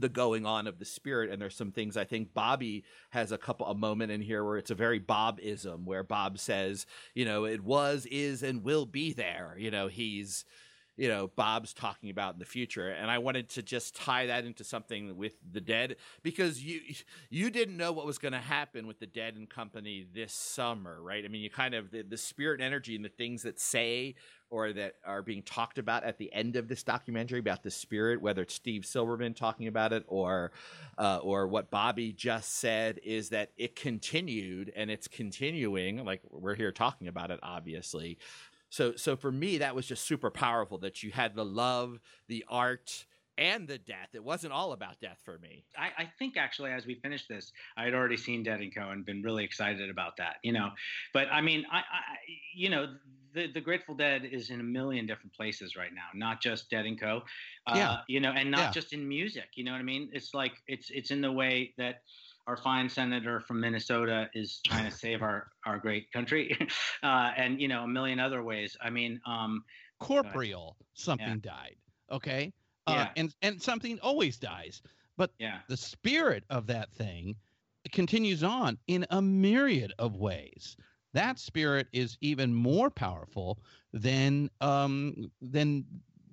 C: the going on of the spirit and there's some things i think bobby has a couple a moment in here where it's a very bobism where bob says you know it was is and will be there. You know he's you know bob's talking about in the future and i wanted to just tie that into something with the dead because you you didn't know what was going to happen with the dead and company this summer right i mean you kind of the, the spirit and energy and the things that say or that are being talked about at the end of this documentary about the spirit, whether it's Steve Silberman talking about it or uh, or what Bobby just said, is that it continued and it's continuing. Like we're here talking about it, obviously. So so for me, that was just super powerful that you had the love, the art. And the death. It wasn't all about death for me.
D: I, I think actually, as we finished this, I had already seen Dead and Co. and been really excited about that, you know. But I mean, I, I you know, the the Grateful Dead is in a million different places right now, not just Dead and Co. Uh,
B: Yeah.
D: You know, and not
B: Yeah.
D: just in music. You know what I mean? It's like it's it's in the way that our fine senator from Minnesota is trying to save our our great country, uh, and you know, a million other ways. I mean, um,
B: Corporeal, something died. Okay. Uh,
D: Yeah.
B: and and something always dies.
D: But yeah,
B: the spirit of that thing continues on in a myriad of ways. That spirit is even more powerful than um, than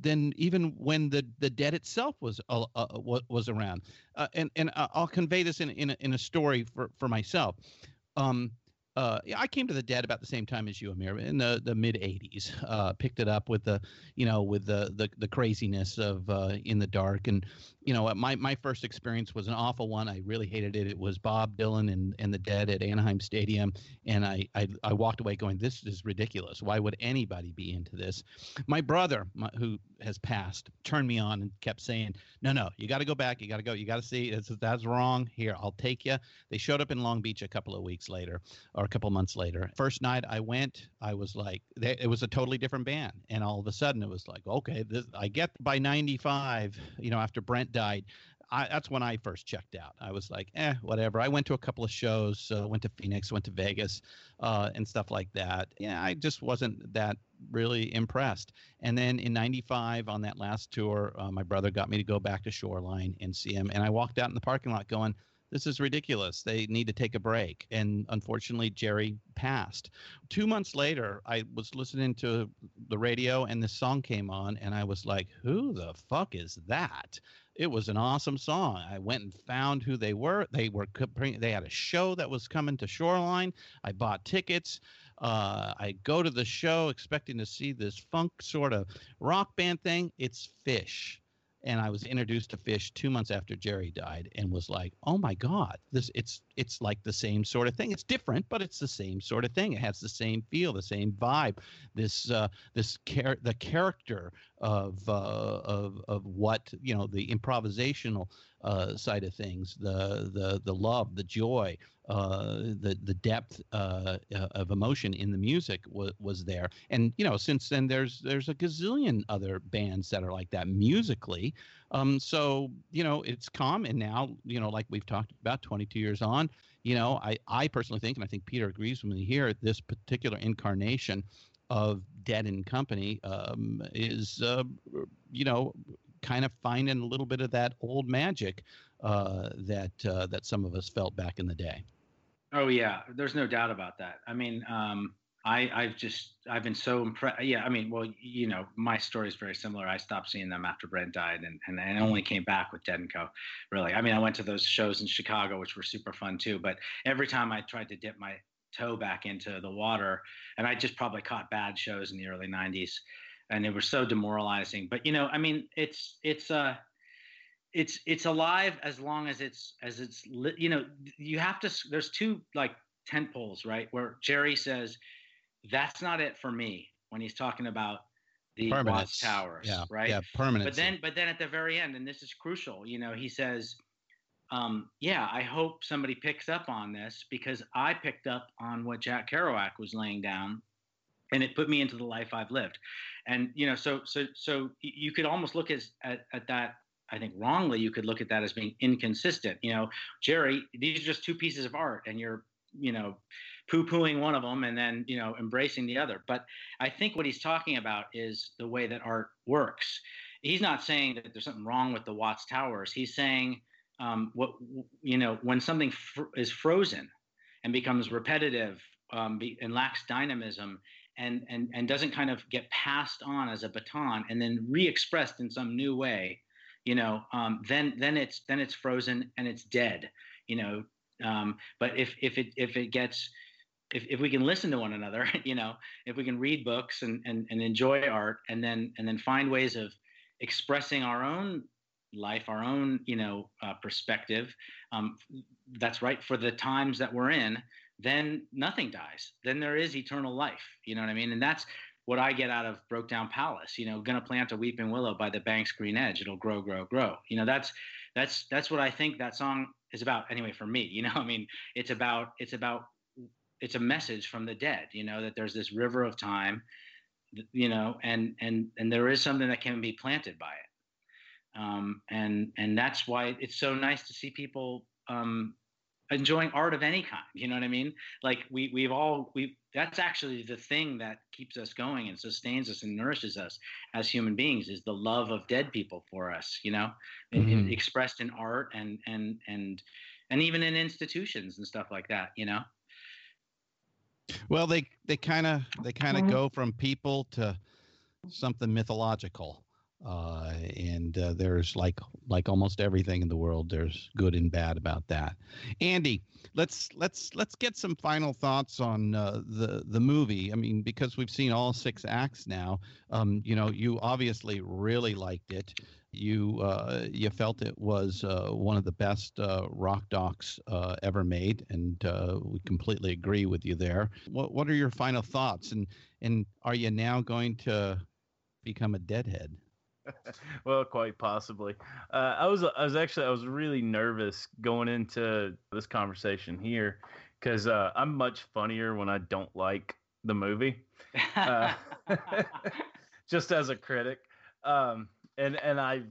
B: than even when the, the dead itself was uh, uh, was around. Uh, and and I'll convey this in in a, in a story for for myself. Um, uh, I came to the dead about the same time as you, Amir, in the, the mid '80s. Uh, picked it up with the, you know, with the the, the craziness of uh, in the dark, and you know, my my first experience was an awful one. I really hated it. It was Bob Dylan and and the Dead at Anaheim Stadium, and I I, I walked away going, "This is ridiculous. Why would anybody be into this?" My brother, my, who has passed, turned me on and kept saying, "No, no, you got to go back. You got to go. You got to see. That's, that's wrong. Here, I'll take you." They showed up in Long Beach a couple of weeks later, or a couple months later. First night I went, I was like, they, it was a totally different band, and all of a sudden it was like, okay, this, I get by '95, you know, after Brent died. I, that's when I first checked out. I was like, eh, whatever. I went to a couple of shows, uh, went to Phoenix, went to Vegas, uh, and stuff like that. Yeah, I just wasn't that really impressed. And then in '95, on that last tour, uh, my brother got me to go back to Shoreline and see him. And I walked out in the parking lot going, this is ridiculous. They need to take a break. And unfortunately, Jerry passed. Two months later, I was listening to the radio and this song came on, and I was like, who the fuck is that? It was an awesome song. I went and found who they were. They were they had a show that was coming to Shoreline. I bought tickets. Uh, I go to the show expecting to see this funk sort of rock band thing. It's Phish and I was introduced to Phish two months after Jerry died, and was like, "Oh my God, this it's it's like the same sort of thing. It's different, but it's the same sort of thing. It has the same feel, the same vibe. This uh, this char- the character of uh, of of what you know the improvisational uh, side of things, the the the love, the joy, uh, the the depth uh, uh, of emotion in the music was was there. And you know, since then, there's there's a gazillion other bands that are like that musically. Um, so you know, it's common now. You know, like we've talked about, 22 years on. You know, I I personally think, and I think Peter agrees with me here, this particular incarnation of Dead and Company um, is, uh, you know, kind of finding a little bit of that old magic uh, that uh, that some of us felt back in the day.
D: Oh yeah, there's no doubt about that. I mean, um, I I've just I've been so impressed. Yeah, I mean, well, you know, my story is very similar. I stopped seeing them after Brent died, and and I only came back with Dead and Co. Really, I mean, I went to those shows in Chicago, which were super fun too. But every time I tried to dip my toe back into the water, and I just probably caught bad shows in the early '90s. and they were so demoralizing. But you know, I mean, it's it's uh it's it's alive as long as it's as it's lit. You know, you have to. There's two like tent poles, right? Where Jerry says, "That's not it for me." When he's talking about the Watts Towers,
B: yeah,
D: right?
B: Yeah, permanent.
D: But then, but then at the very end, and this is crucial, you know, he says, um, "Yeah, I hope somebody picks up on this because I picked up on what Jack Kerouac was laying down, and it put me into the life I've lived." And you know, so so so you could almost look at at, at that. I think wrongly, you could look at that as being inconsistent. You know, Jerry, these are just two pieces of art, and you're, you know, poo-pooing one of them and then you know embracing the other but i think what he's talking about is the way that art works he's not saying that there's something wrong with the watts towers he's saying um, what you know when something fr- is frozen and becomes repetitive um, be, and lacks dynamism and, and and doesn't kind of get passed on as a baton and then re-expressed in some new way you know um, then then it's then it's frozen and it's dead you know um, but if if it if it gets if, if we can listen to one another, you know, if we can read books and, and, and enjoy art and then and then find ways of expressing our own life, our own, you know, uh, perspective, um, that's right for the times that we're in, then nothing dies. Then there is eternal life. You know what I mean? And that's what I get out of Broke Down Palace. You know, gonna plant a weeping willow by the bank's green edge. It'll grow, grow, grow. You know, that's that's that's what I think that song is about. Anyway, for me, you know, I mean, it's about it's about it's a message from the dead you know that there's this river of time you know and and and there is something that can be planted by it um, and and that's why it's so nice to see people um, enjoying art of any kind you know what i mean? Like we we've all we that's actually the thing that keeps us going and sustains us and nourishes us as human beings is the love of dead people for us you know? Mm-hmm. in, expressed in art and and and and even in institutions and stuff like that you know?
B: Well, they they kind of they kind of go from people to something mythological, uh, and uh, there's like like almost everything in the world. There's good and bad about that. Andy, let's let's let's get some final thoughts on uh, the the movie. I mean, because we've seen all six acts now. Um, you know, you obviously really liked it you uh, you felt it was uh, one of the best uh, rock docs ever made, and we completely agree with you there. What what are your final thoughts, and and are you now going to become a deadhead?
E: well, quite possibly. Uh, I was I was actually I was really nervous going into this conversation here because I'm much funnier when I don't like the movie. just as a critic. Um, and and I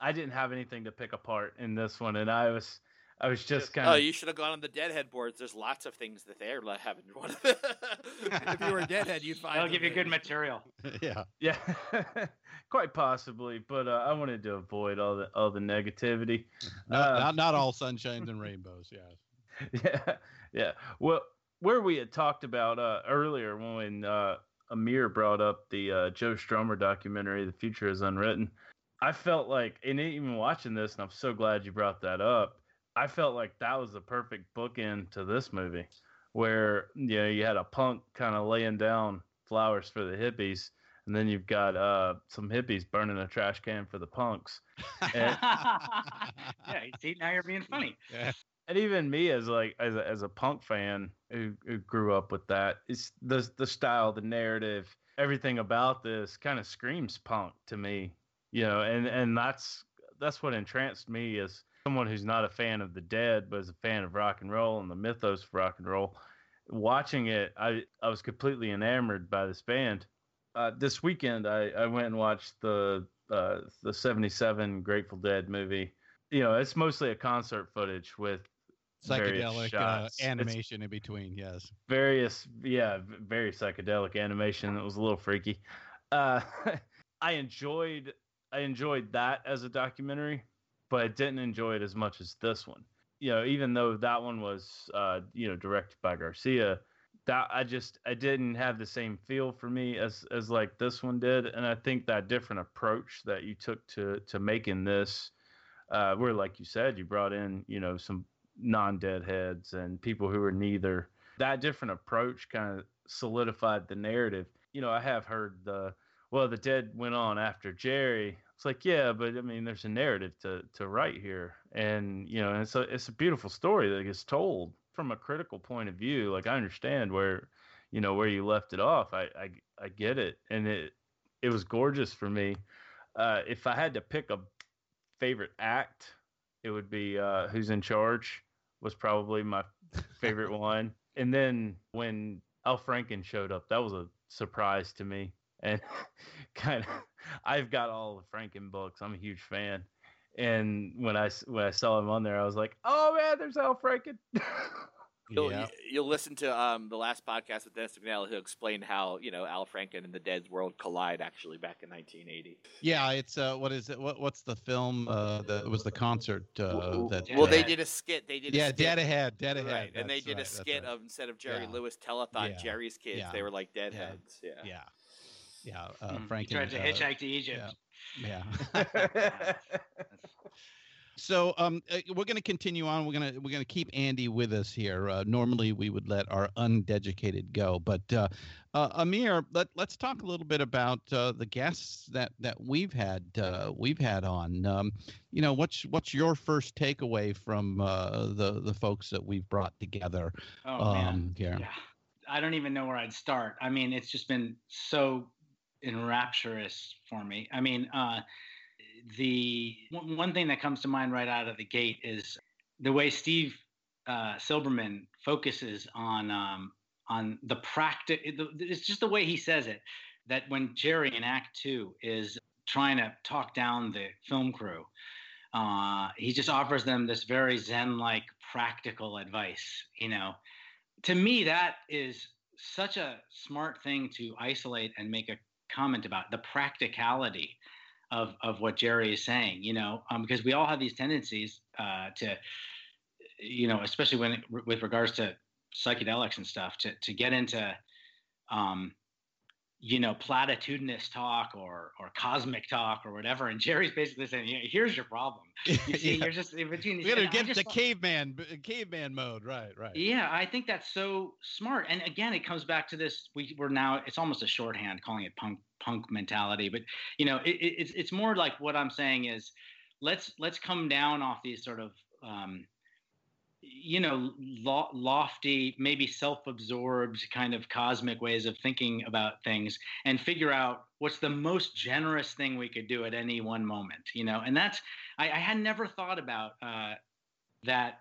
E: I didn't have anything to pick apart in this one, and I was I was just kind of.
C: Oh, you should have gone on the Deadhead boards. There's lots of things that they're having. if you were a Deadhead, you'd find.
D: They'll give you good material.
B: yeah.
E: Yeah. Quite possibly, but uh, I wanted to avoid all the all the negativity.
B: No, uh, not not all sunshines and rainbows. Yeah.
E: Yeah. Yeah. Well, where we had talked about uh, earlier when uh, Amir brought up the uh, Joe Strummer documentary, "The Future Is Unwritten." I felt like, and even watching this, and I'm so glad you brought that up. I felt like that was the perfect bookend to this movie, where you know you had a punk kind of laying down flowers for the hippies, and then you've got uh, some hippies burning a trash can for the punks.
D: And, yeah, see, now you're being funny.
B: Yeah.
E: And even me, as like as a, as a punk fan who, who grew up with that, it's the the style, the narrative, everything about this kind of screams punk to me you know, and and that's that's what entranced me as someone who's not a fan of the Dead, but is a fan of rock and roll and the mythos of rock and roll. Watching it, I I was completely enamored by this band. Uh, this weekend, I, I went and watched the uh, the '77 Grateful Dead movie. You know, it's mostly a concert footage with
B: psychedelic uh, animation it's in between. Yes,
E: various yeah, very psychedelic animation. It was a little freaky. Uh, I enjoyed I enjoyed that as a documentary, but I didn't enjoy it as much as this one. You know, even though that one was, uh, you know, directed by Garcia, that I just I didn't have the same feel for me as as like this one did, and I think that different approach that you took to to making this, uh, where like you said, you brought in you know some non-deadheads and people who were neither. That different approach kind of solidified the narrative. You know, I have heard the well, the dead went on after Jerry. It's like, yeah, but I mean, there's a narrative to to write here, and you know, it's a it's a beautiful story that gets told from a critical point of view. Like I understand where, you know, where you left it off. I I, I get it, and it it was gorgeous for me. Uh, if I had to pick a favorite act, it would be uh, Who's in Charge was probably my favorite one. And then when Al Franken showed up, that was a surprise to me. And kind of, I've got all the Franken books. I'm a huge fan. And when I when I saw him on there, I was like, "Oh man, there's Al Franken."
C: You'll,
B: yeah.
C: you'll listen to um, the last podcast with Dennis McNally. He'll explain how you know Al Franken and the Dead's world collide actually back in 1980.
B: Yeah, it's uh, what is it? What what's the film? Uh, the it was the concert uh, that.
C: Well,
B: uh,
C: they did a skit. They did a
B: Yeah,
C: skit.
B: Dead Ahead, Dead Ahead.
C: Right, and they did
B: right,
C: a skit
B: right.
C: of instead of Jerry
B: Yeah.
C: Lewis telethon,
B: Yeah.
C: Jerry's kids.
B: Yeah.
C: They were like
B: Yeah.
C: deadheads. Yeah.
B: Yeah, yeah. Uh,
D: Mm,
B: Franken
D: he tried to
B: uh,
D: hitchhike to Egypt.
B: Yeah. Yeah. So um, uh, we're going to continue on. We're going to we're going to keep Andy with us here. Uh, normally we would let our UnDeaducated go, but uh, uh, Amir, let let's talk a little bit about uh, the guests that that we've had uh, we've had on. Um, you know, what's what's your first takeaway from uh, the the folks that we've brought together
D: Oh man.
B: um, here?
D: Yeah. I don't even know where I'd start. I mean, it's just been so enrapturous for me. I mean, uh, the one thing that comes to mind right out of the gate is the way Steve uh, Silberman focuses on um, on the practice. It's just the way he says it. That when Jerry in Act Two is trying to talk down the film crew, uh, he just offers them this very Zen-like practical advice. You know, to me that is such a smart thing to isolate and make a comment about the practicality of of what Jerry is saying. You know, um, because we all have these tendencies uh, to, you know, especially when with regards to psychedelics and stuff, to to get into, um, you know, platitudinous talk or or cosmic talk or whatever. And Jerry's basically saying, "Yeah, here's your problem. You see,
B: Yeah.
D: you're just in between.
B: We got to get the
D: thought-
B: caveman caveman mode, right? Right.
D: yeah, I think that's so smart. And again, it comes back to this. We, we're now it's almost a shorthand calling it punk punk mentality, but you know, it, it, it's it's more like what I'm saying is let's let's come down off these sort of um, you know lo- lofty, maybe self-absorbed kind of cosmic ways of thinking about things, and figure out what's the most generous thing we could do at any one moment. You know, and that's I, I had never thought about uh, that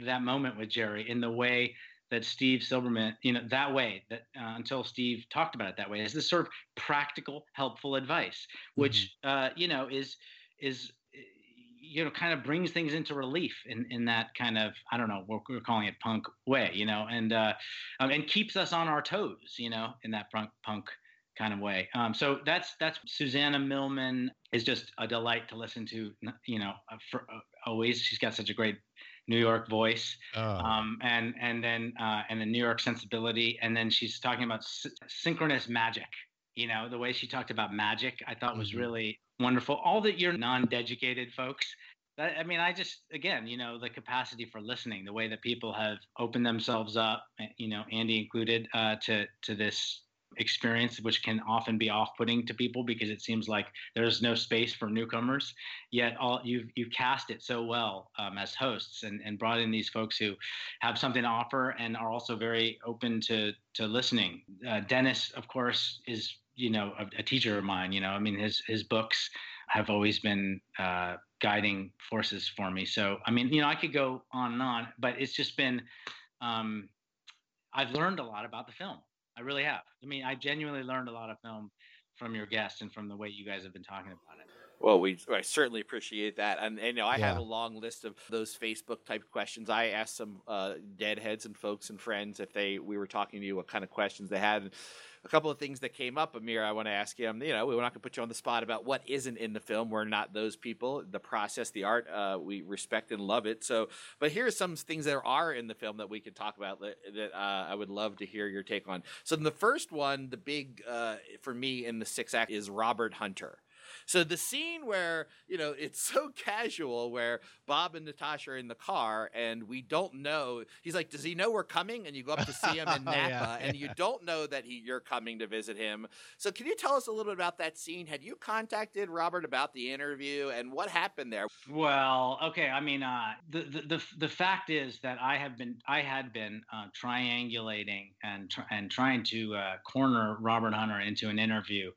D: that moment with Jerry in the way that Steve Silberman, you know, that way that uh, until Steve talked about it that way is this sort of practical, helpful advice, which uh, you know is is you know kind of brings things into relief in in that kind of I don't know we're, we're calling it punk way, you know, and uh, um, and keeps us on our toes, you know, in that punk punk kind of way. Um, so that's that's Susana Millman is just a delight to listen to, you know, uh, for, uh, always she's got such a great New York voice
B: Oh.
D: um, and and then uh, and the New York sensibility, and then she's talking about sy- synchronous magic. You know, the way she talked about magic, I thought was
B: Mhm.
D: really wonderful. All that you're non-educated folks. I mean, I just again, you know, the capacity for listening, the way that people have opened themselves up, eh, you know, Andy included, uh, to to this experience, which can often be off-putting to people because it seems like there's no space for newcomers. Yet all you've you've cast it so well um, as hosts and, and brought in these folks who have something to offer and are also very open to to listening. Uh, Dennis, of course, is you know a, a teacher of mine. You know, I mean his his books have always been uh, guiding forces for me. So I mean, you know, I could go on and on, but it's just been. Um, I've learned a lot about the film. I really have. I mean, I genuinely learned a lot of film from your guests and from the way you guys have been talking about it.
C: Well, we I certainly appreciate that, and, and you know I have a long list of those Facebook type questions. I asked some uh, deadheads and folks and friends if they we were talking to you what kind of questions they had. And a couple of things that came up, Amir, I want to ask you. um, You know, we're not going to put you on the spot about what isn't in the film. We're not those people. The process, the art, uh, we respect and love it. So, but here are some things that are in the film that we could talk about that, that uh, I would love to hear your take on. So, the first one, the big uh, for me in the six act is Robert Hunter. So the scene where, you know, it's so casual where Bob and Natasha are in the car and we don't know. He's like, Does he know we're coming? And you go up to see him in
B: Oh,
C: Napa
B: yeah,
C: and you don't know that he you're coming to visit him. So can you tell us a little bit about that scene? Had you contacted Robert about the interview and what happened there?
D: Well, okay. I mean, uh, the, the the the fact is that I have been I had been uh, triangulating and tr- and trying to uh, corner Robert Hunter into an interview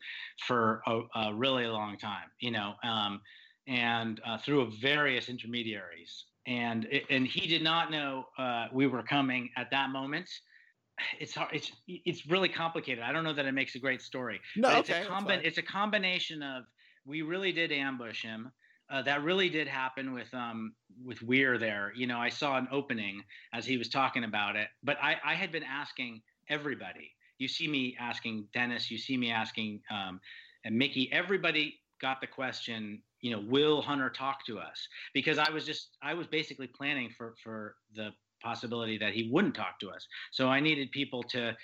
D: for a, a really long time. You know, um, and uh, through various intermediaries, and and he did not know uh, we were coming at that moment. It's hard. It's it's really complicated. I don't know that it makes a great story.
C: No,
D: But
C: okay,
D: it's a
C: that's
D: combi- It's a combination of we really did ambush him. Uh, that really did happen with um with Weir there. You know, I saw an opening as he was talking about it, but I I had been asking everybody. You see me asking Dennis. You see me asking um, and Mickey. Everybody got the question. You know, will Hunter talk to us? Because I was just I was basically planning for for the possibility that he wouldn't talk to us. So I needed people to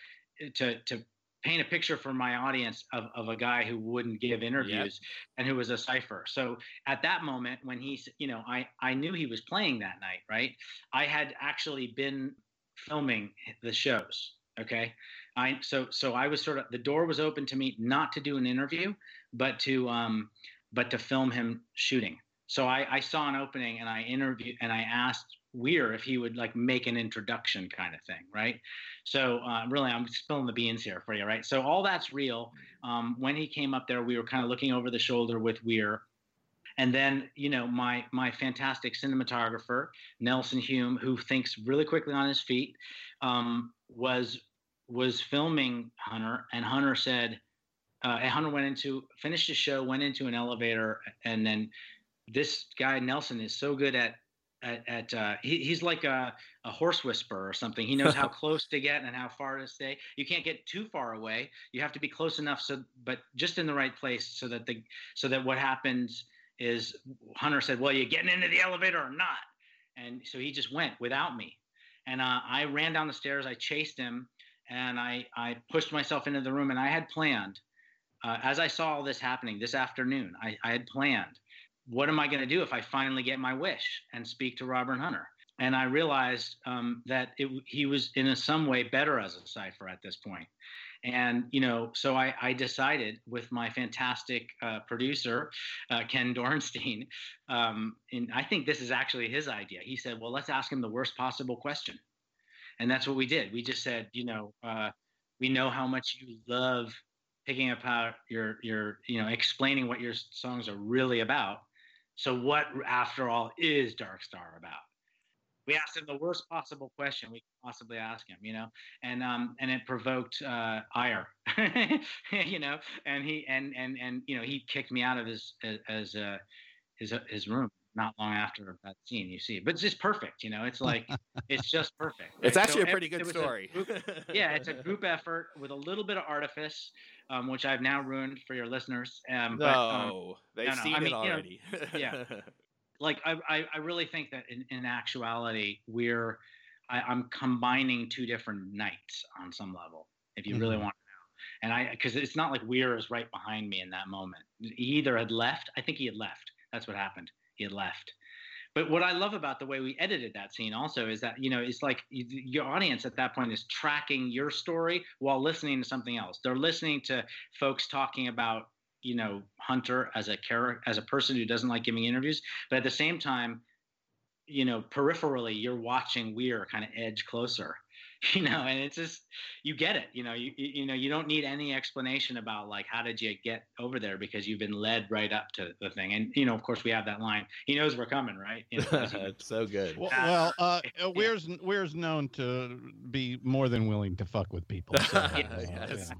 D: to to paint a picture for my audience of, of a guy who wouldn't give interviews and who was a cipher. So at that moment when he's, you know, I, I knew he was playing that night, right? I had actually been filming the shows. Okay. I, so, so I was sort of, the door was open to me not to do an interview, but to, um, but to film him shooting. So I, I saw an opening and I interviewed and I asked Weir if he would like make an introduction kind of thing, right? So uh, really, I'm spilling the beans here for you, right? So all that's real. Um, when he came up there, we were kind of looking over the shoulder with Weir, and then you know my my fantastic cinematographer Nelson Hume, who thinks really quickly on his feet, um, was was filming Hunter, and Hunter said, uh, Hunter went into finished his show, went into an elevator, and then this guy Nelson is so good at at, at uh, he, he's like a, a horse whisperer or something. He knows how close to get and how far to stay. You can't get too far away. You have to be close enough so, but just in the right place so that the so that what happens is Hunter said, "Well, you're getting into the elevator or not?" And so he just went without me, and uh, I ran down the stairs. I chased him, and I I pushed myself into the room, and I had planned. Uh, as I saw all this happening this afternoon, I, I had planned what am I going to do if I finally get my wish and speak to Robert Hunter? And I realized um, that it, he was in some way better as a cipher at this point. And, you know, so I, I decided with my fantastic uh, producer, uh, Ken Dornstein, um, and I think this is actually his idea. He said, well, let's ask him the worst possible question. And that's what we did. We just said, you know, uh, we know how much you love picking apart your, your, you know, explaining what your songs are really about. So, what, after all, is Dark Star about? We asked him the worst possible question we could possibly ask him, you know, and um, and it provoked uh, ire, you know, and he and and and you know he kicked me out of his as uh, his uh, his room not long after that scene. You see, but it's just perfect, you know. It's like it's just perfect.
C: It's actually
D: So
C: a pretty good
D: it was a
C: story.
D: group- yeah, it's a group effort with a little bit of artifice, um, which I've now ruined for your listeners. Um,
C: no,
D: but, um,
C: they've
D: no, no,
C: seen
D: I mean,
C: it
D: you know,
C: already.
D: yeah. like I, I, I really think that in, in actuality we're I, I'm combining two different nights on some level, if you really
B: Mhm.
D: want to know. And I because it's not like Weir is right behind me in that moment. He either had left, I think he had left. That's what happened. He had left. But what I love about the way we edited that scene also is that you know it's like you, your audience at that point is tracking your story while listening to something else. They're listening to folks talking about you know Hunter as a character as a person who doesn't like giving interviews, but at the same time, you know peripherally you're watching Weir kind of edge closer. You know, and it's just you get it. You know, you you you know you don't need any explanation about like how did you get over there because you've been led right up to the thing. And you know, of course, we have that line. He knows we're coming, right? You know, 'cause he-
C: it's so good.
B: Well,
D: Uh,
B: well uh, uh, Weir's Weir's known to be more than willing to fuck with people. So, uh,
C: Yes.
B: yeah.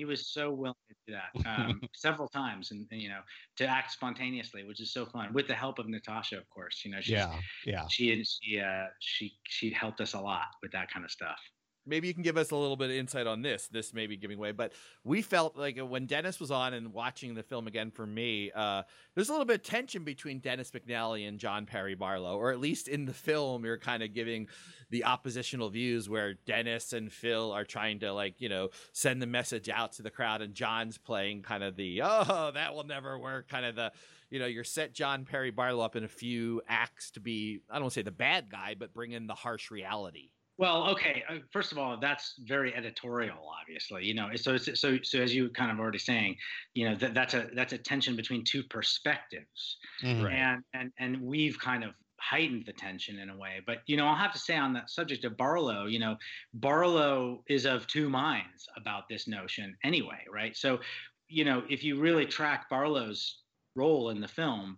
D: He was so willing to do that um, several times, and, and, you know, to act spontaneously, which is so fun, with the help of Natasha, of course. You know, she's,
B: yeah, yeah.
D: she and she uh, she she helped us a lot with that kind of stuff.
C: Maybe you can give us a little bit of insight on this. This may be giving away, but we felt like uh, when Dennis was on and watching the film again for me, uh, there's a little bit of tension between Dennis McNally and John Perry Barlow, or at least in the film, you're kind of giving the oppositional views where Dennis and Phil are trying to like you know send the message out to the crowd, and John's playing kind of the oh that will never work, kind of the you know, you're set John Perry Barlow up in a few acts to be, I don't want to say the bad guy, but bring in the harsh reality.
D: Well, okay. Uh, first of all, that's very editorial, obviously. You know, so it's, so so as you kind of already saying, you know, that, that's a that's a tension between two perspectives,
B: Mhm.
D: and and and we've kind of heightened the tension in a way. But you know, I'll have to say on that subject of Barlow, you know, Barlow is of two minds about this notion anyway, right? So, you know, if you really track Barlow's role in the film,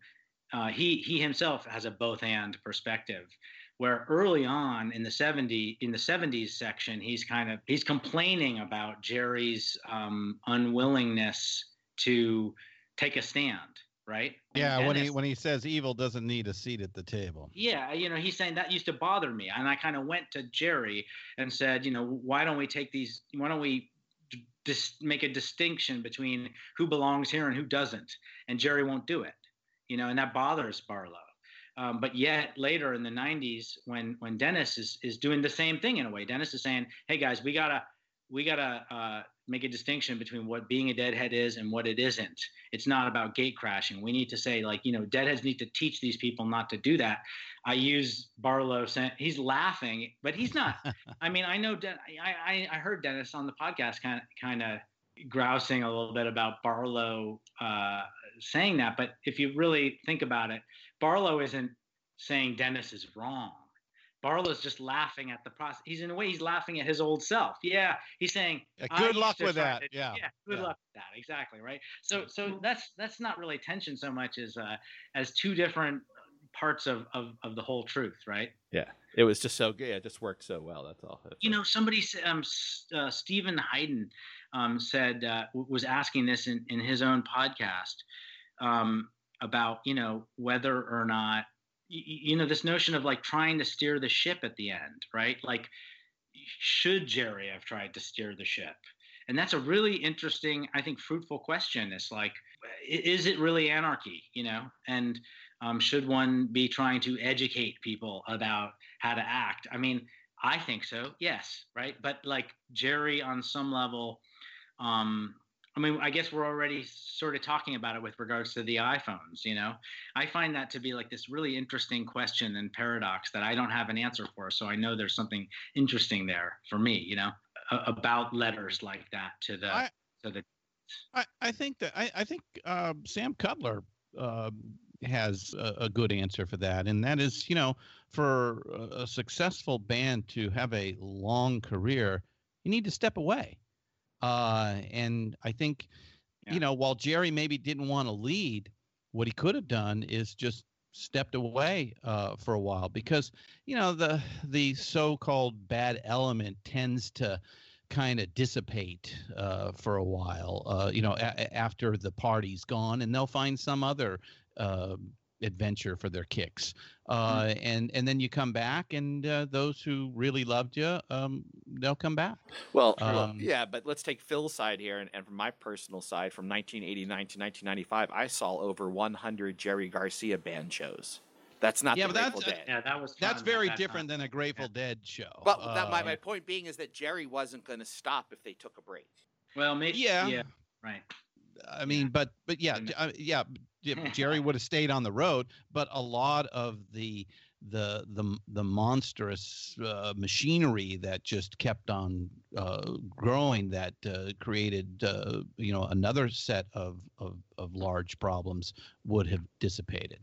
D: uh, he he himself has a both and perspective where early on in the 70 in the 70s section he's kind of he's complaining about jerry's um, unwillingness to take a stand right? And
B: Yeah, when he when he says evil doesn't need a seat at the table.
D: yeah you know he's saying that used to bother me and i kind of went to jerry and said you know why don't we take these why don't we dis- make a distinction between who belongs here and who doesn't? And jerry won't do it you know and that bothers barlow um, but yet later in the 90s when when dennis is is doing the same thing in a way. Dennis is saying hey guys we gotta we gotta uh, make a distinction between what being a deadhead is and what it isn't. It's not about gate crashing. We need to say like you know deadheads need to teach these people not to do that. I use barlow saying he's laughing but he's not. I mean i know Den- I, I i heard dennis on the podcast kind of kind of grousing a little bit about barlow uh, saying that but if you really think about it barlow isn't saying dennis is wrong barlow's just laughing at the process he's in a way he's laughing at his old self yeah he's saying
B: Yeah, good luck with that.
D: to-
B: Yeah.
D: yeah good
B: Yeah.
D: luck with that exactly right so so that's that's not really tension so much as uh as two different parts of of, of the whole truth right
C: Yeah, it was just so good. It just worked so well. That's all.
D: you know somebody s- um uh, stephen hayden um said uh, was asking this in in his own podcast um about you know whether or not you know this notion of like trying to steer the ship at the end right? Like should jerry have tried to steer the ship? And that's a really interesting i think fruitful question. It's like is it really anarchy you know? And um, should one be trying to educate people about how to act? I mean i think so yes right? But like jerry on some level um, I mean, I guess we're already sort of talking about it with regards to the iPhones. You know, I find that to be like this really interesting question and paradox that I don't have an answer for. So I know there's something interesting there for me. You know, about letters like that to the
B: I-
D: to the.
B: I, I think that I, I think uh, Sam Cutler uh, has a, a good answer for that, and that is, you know, for a, a successful band to have a long career, you need to step away. Uh, and I think,
D: Yeah.
B: you know, while Jerry maybe didn't want to lead, what he could have done is just stepped away uh, for a while because you know the the so-called bad element tends to kind of dissipate uh, for a while uh, you know a- after the party's gone and they'll find some other uh, adventure for their kicks uh, and and then you come back and uh, those who really loved you um, they'll come back
C: Well, well,
B: Um,
C: yeah, but let's take Phil's side here, and, and from my personal side, from 1989 to 1995, I saw over 100 Jerry Garcia band shows. That's not
B: Yeah,
C: the
B: but
C: Grateful
B: that's-
C: Dead.
D: Yeah, that was.
B: that's very
D: that
B: different
D: time.
B: than a grateful dead show
C: But that, my,
B: Uh,
C: my point being is that Jerry wasn't going to stop if they took a break.
D: Well, maybe.
B: Yeah.
D: Yeah. Right.
B: I mean, but but yeah, uh, yeah. Jerry would have stayed on the road, but a lot of the the the the monstrous uh, machinery that just kept on uh, growing that uh, created uh, you know another set of, of of large problems would have dissipated.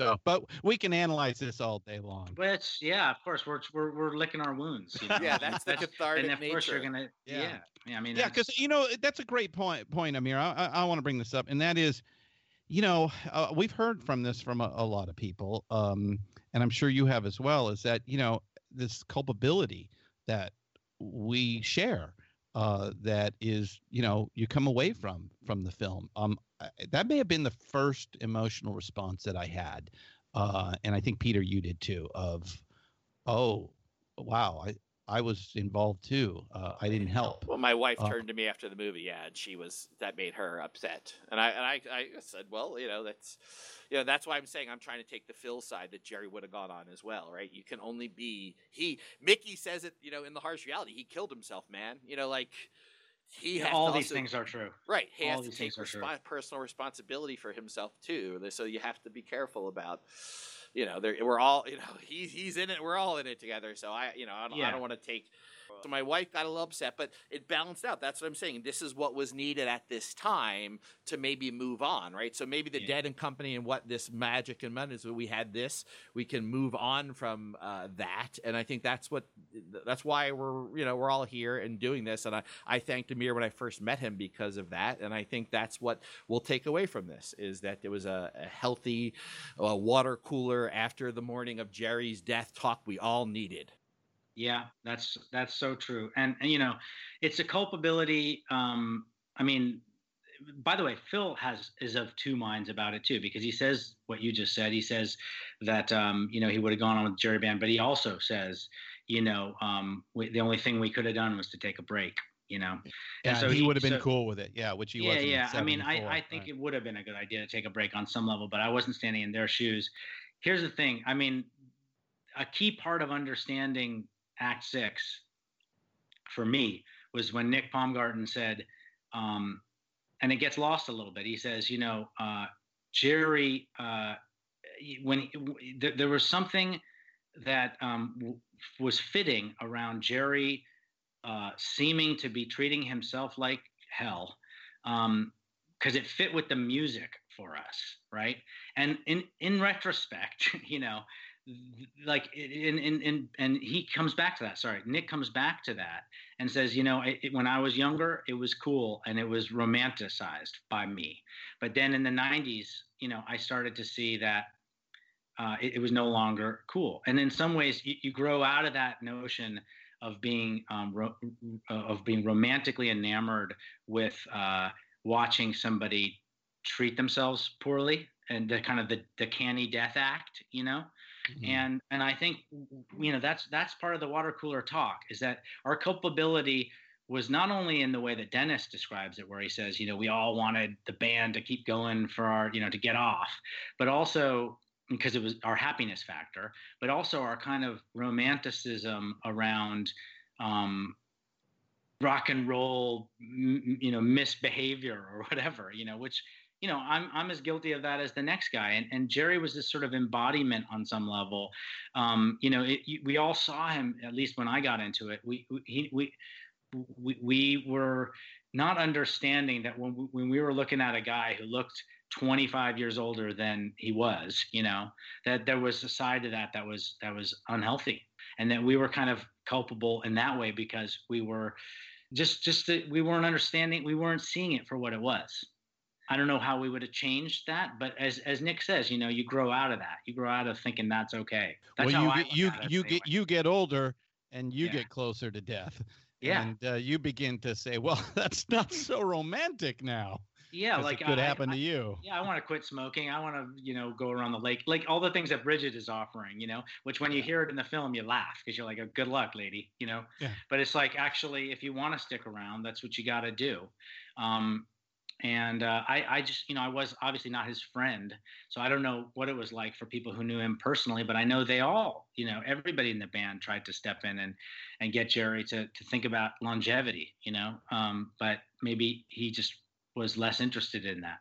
B: So, but we can analyze this all day long.
D: Which, yeah, of course, we're we're, we're licking our wounds. You know?
C: Yeah, that's the cathartic
D: and of course you're gonna.
B: Yeah.
D: Yeah. yeah. I mean.
B: Yeah, because you know that's a great point. Point, Amir. I, I, I want to bring this up, and that is, you know, uh, we've heard from this from a, a lot of people, um, and I'm sure you have as well. Is that you know this culpability that we share, uh, that is you know you come away from from the film. Um, that may have been the first emotional response that I had, uh, and I think Peter, you did too. Of, oh, wow, I I was involved too. Uh, I didn't help.
C: Well, my wife
B: Uh,
C: turned to me after the movie, yeah, and she was that made her upset, and I and I, I said, well, you know, that's, you know, that's why I'm saying I'm trying to take the Phil side that Jerry would have gone on as well, right? You can only be he. Mickey says it, you know, in the harsh reality, he killed himself, man. You know, like he
D: Yeah,
C: has
D: all
C: to
D: these
C: also-
D: things are true.
C: Right, he
D: all
C: has to take
D: things are true.
C: respo- personal responsibility for himself too. So you have to be careful about, you know, we're all, you know, he's he's in it, we're all in it together. So I, you know, I don't,
D: Yeah.
C: don't want to take. So my wife got a little upset, but it balanced out. That's what I'm saying. This is what was needed at this time to maybe move on, right? So maybe the
D: Yeah.
C: Dead and Company and what this magic and money is. We had this, we can move on from uh, that, and I think that's what that's why we're you know we're all here and doing this. And I I thanked Amir when I first met him because of that, and I think that's what we'll take away from this is that there was a, a healthy uh, water cooler after the morning of Jerry's death talk we all needed.
D: Yeah, that's that's so true. And, and you know, it's a culpability. Um, I mean, by the way, Phil has is of two minds about it too, because he says what you just said. He says that um, you know he would have gone on with Jerry Band, but he also says, you know, um, we, the only thing we could have done was to take a break. You know,
B: Yeah,
D: And so
B: he,
D: he-
B: would have been
D: so-
B: cool with it. Yeah, which he
D: yeah,
B: wasn't.
D: yeah. I mean, I, I think
B: right.
D: it would have been a good idea to take a break on some level, but I wasn't standing in their shoes. Here's the thing. I mean, a key part of understanding Act Six for me was when Nick Paumgarten said, um, and it gets lost a little bit. He says, you know, uh, Jerry, uh, when he, there, was something that um, w- was fitting around Jerry uh, seeming to be treating himself like hell because it fit with the music for us, right? And in in retrospect, you know, like in in in and he comes back to that. Sorry, Nick comes back to that and says, you know, it, it- when I was younger, it was cool and it was romanticized by me, but then in the '90s, you know, I started to see that. Uh, it, it was no longer cool, and in some ways, you, you grow out of that notion of being um, ro- of being romantically enamored with uh, watching somebody treat themselves poorly and the kind of the, the canny death act you know
B: Mhm.
D: and and i think you know that's that's part of the water cooler talk is that our culpability was not only in the way that dennis describes it where he says you know we all wanted the band to keep going for our you know to get off but also because it was our happiness factor but also our kind of romanticism around um, rock and roll m- you know misbehavior or whatever you know which you know i'm i'm as guilty of that as the next guy. And and jerry was this sort of embodiment on some level. Um you know it, we all saw him at least when i got into it. We we he, we, we we were not understanding that when we, when we were looking at a guy who looked 25 years older than he was you know that there was a side to that that was that was unhealthy. And that we were kind of culpable in that way because we were just just that we weren't understanding we weren't seeing it for what it was i don't know how we would have changed that but as as nick says you know you grow out of that you grow out of thinking that's okay that's
B: well, you get you you
D: anyway.
B: get you get older and you
D: Yeah.
B: get closer to death.
D: yeah
B: And uh, you begin to say, well, that's not so romantic now.
D: Yeah, like
B: it could
D: I-
B: happen
D: I-
B: to you.
D: yeah, I want to quit smoking. I want to, you know, go around the lake, like all the things that Brigid is offering, you know. Which when you hear it in the film, you laugh because you're like, oh, "Good luck, lady," you know.
B: Yeah.
D: But it's like actually, if you want to stick around, that's what you got to do. Um, and uh, I, I just, you know, I was obviously not his friend, so I don't know what it was like for people who knew him personally. But I know they all, you know, everybody in the band tried to step in and and get Jerry to to think about longevity, you know. Um, but maybe he just was less interested in that.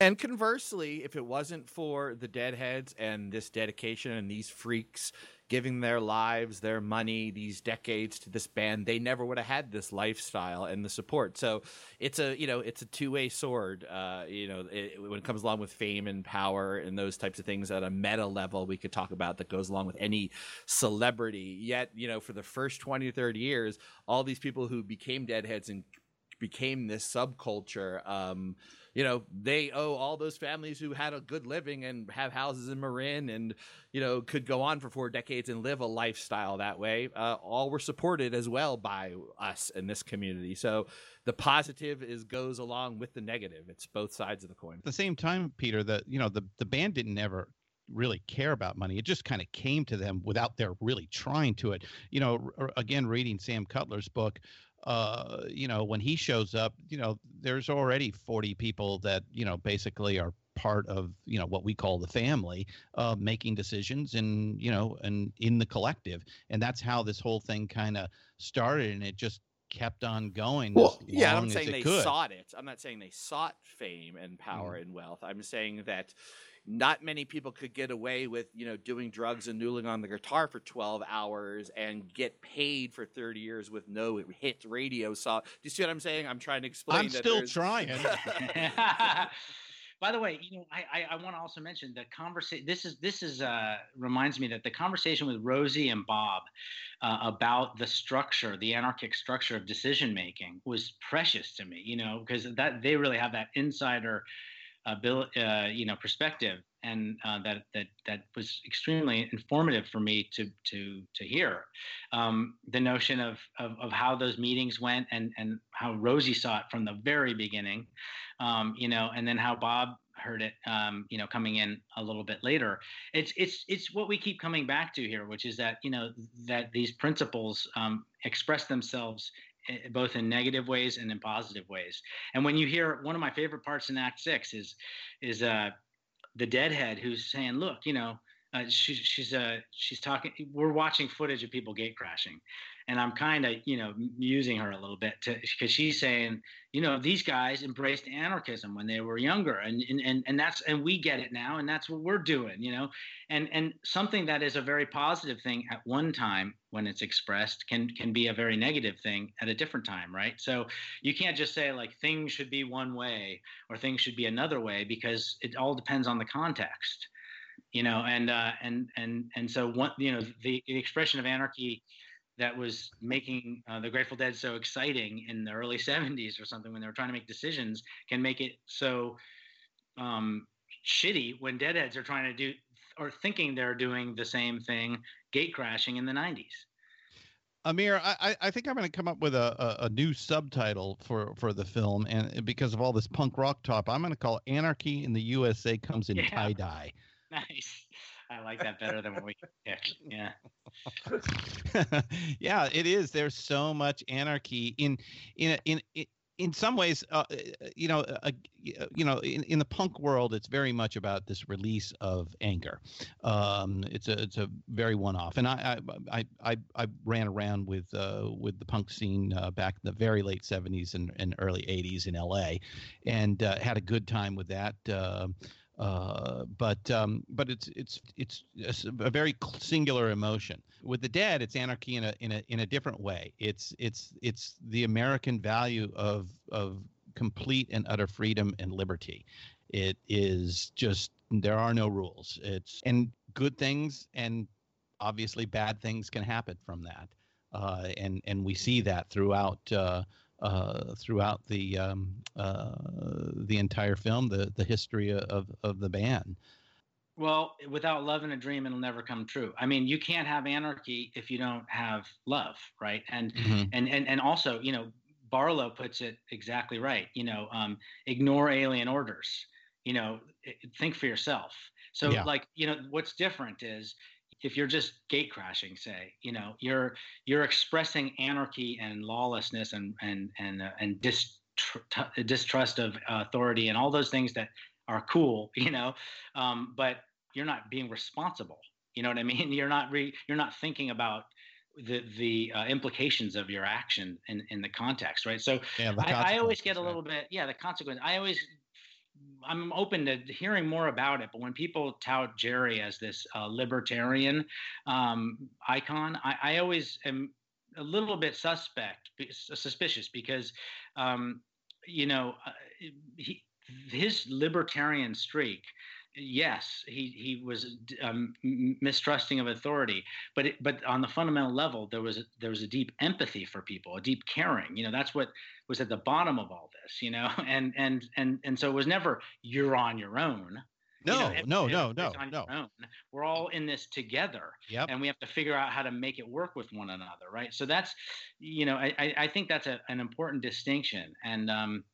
C: And conversely, if it wasn't for the Deadheads and this dedication and these freaks giving their lives, their money, these decades to this band, they never would have had this lifestyle and the support. So it's a you know it's a two way sword. Uh, you know it, when it comes along with fame and power and those types of things at a meta level, we could talk about that goes along with any celebrity. Yet you know for the first 20 or 30 years, all these people who became Deadheads and became this subculture. Um, you know, they owe all those families who had a good living and have houses in Marin and, you know, could go on for four decades and live a lifestyle that way. Uh, all were supported as well by us in this community. So the positive is goes along with the negative. It's both sides of the coin.
B: At the same time, Peter, that you know the the band didn't ever really care about money. It just kind of came to them without their really trying to it. You know, again, reading Sam Cutler's book, uh, you know, when he shows up, you know, there's already 40 people that, you know, basically are part of, you know, what we call the family, uh, making decisions and, you know, and in the collective. And that's how this whole thing kind of started. And it just kept on going.
C: Well, yeah, I'm saying they
B: could.
C: sought it. I'm not saying they sought fame and power and wealth. I'm saying that not many people could get away with, you know, doing drugs and noodling on the guitar for 12 hours and get paid for 30 years with no hit radio song. Do you see what I'm saying? I'm trying to explain.
B: I'm
C: that
B: still
C: there's-
B: trying.
D: By the way, you know, I, I, I want to also mention the conversation. This is this is uh, reminds me that the conversation with Rosie and Bob uh, about the structure, the anarchic structure of decision making, was precious to me. You know, because that they really have that insider ability, uh, you know, perspective, and uh, that that that was extremely informative for me to to to hear. Um, the notion of, of of how those meetings went and and how Rosie saw it from the very beginning um, you know, and then how Bob heard it, um, you know, coming in a little bit later. It's it's it's what we keep coming back to here, which is that you know that these principles um, express themselves both in negative ways and in positive ways. And when you hear one of my favorite parts in Act Six is is uh, the deadhead who's saying, "Look, you know." Uh, she, she's uh, she's talking. We're watching footage of people gate crashing, and I'm kind of you know using her a little bit to because she's saying you know these guys embraced anarchism when they were younger and, and and and that's and we get it now and that's what we're doing you know? And and something that is a very positive thing at one time when it's expressed can can be a very negative thing at a different time right? So you can't just say like things should be one way or things should be another way because it all depends on the context you know? And uh and and and so one you know the, the expression of anarchy that was making uh, the Grateful Dead so exciting in the early 70s or something when they were trying to make decisions can make it so um, shitty when Deadheads are trying to do or thinking they're doing the same thing, gate crashing in the 90s.
B: Amir, I, I- think I'm going to come up with a, a, a new subtitle for, for the film, and because of all this punk rock talk, I'm going to call it "Anarchy in the USA Comes in
D: Yeah.
B: Tie Dye."
D: Nice. I like that better than what we picked. Yeah.
B: yeah, it is. There's so much anarchy in in in in, in some ways. Uh, uh, you know, uh, uh, you know, in, in the punk world, it's very much about this release of anger. Um, it's a it's a very one off, and I I, I I ran around with uh, with the punk scene uh, back in the very late '70s and, and early '80s in LA, and had a good time with that. Uh, but um, but it's it's it's a very singular emotion. With the dead, it's anarchy in a in a in a different way. It's it's it's the American value of of complete and utter freedom and liberty. It is just there are no rules. It's and good things and obviously bad things can happen from that. Uh, and and we see that throughout uh, uh, throughout the um, uh, the entire film, the the history of of the band.
D: Well, without love and a dream, it'll never come true. I mean, you can't have anarchy if you don't have love, right? And and and and also, you know, Barlow puts it exactly right. You know, um, ignore alien orders. You know, think for yourself. So,
B: Yeah.
D: like, you know, what's different is if you're just gate crashing, say, you know, you're you're expressing anarchy and lawlessness and and and uh, and distr- distrust of authority and all those things that are cool, you know, um, but you're not being responsible. You know what I mean? You're not re- you're not thinking about the the uh, implications of your action in in the context, right? So
B: Yeah,
D: I, I always get a little bit, yeah, the consequence. I always, I'm open to hearing more about it. But when people tout Jerry as this uh, libertarian um, icon, I, I always am a little bit suspect, suspicious because, um, you know, uh, he, his libertarian streak. Yes, he he was um, mistrusting of authority, but it, but on the fundamental level, there was a, there was a deep empathy for people, a deep caring. You know, that's what was at the bottom of all this. You know, and and and and so it was never you're on your own. You
B: No,
D: know, it-
B: no, no, no, no.
D: We're all in this together,
B: Yep.
D: and we have to figure out how to make it work with one another, right? So that's, you know, I I, I think that's a, an important distinction, and um,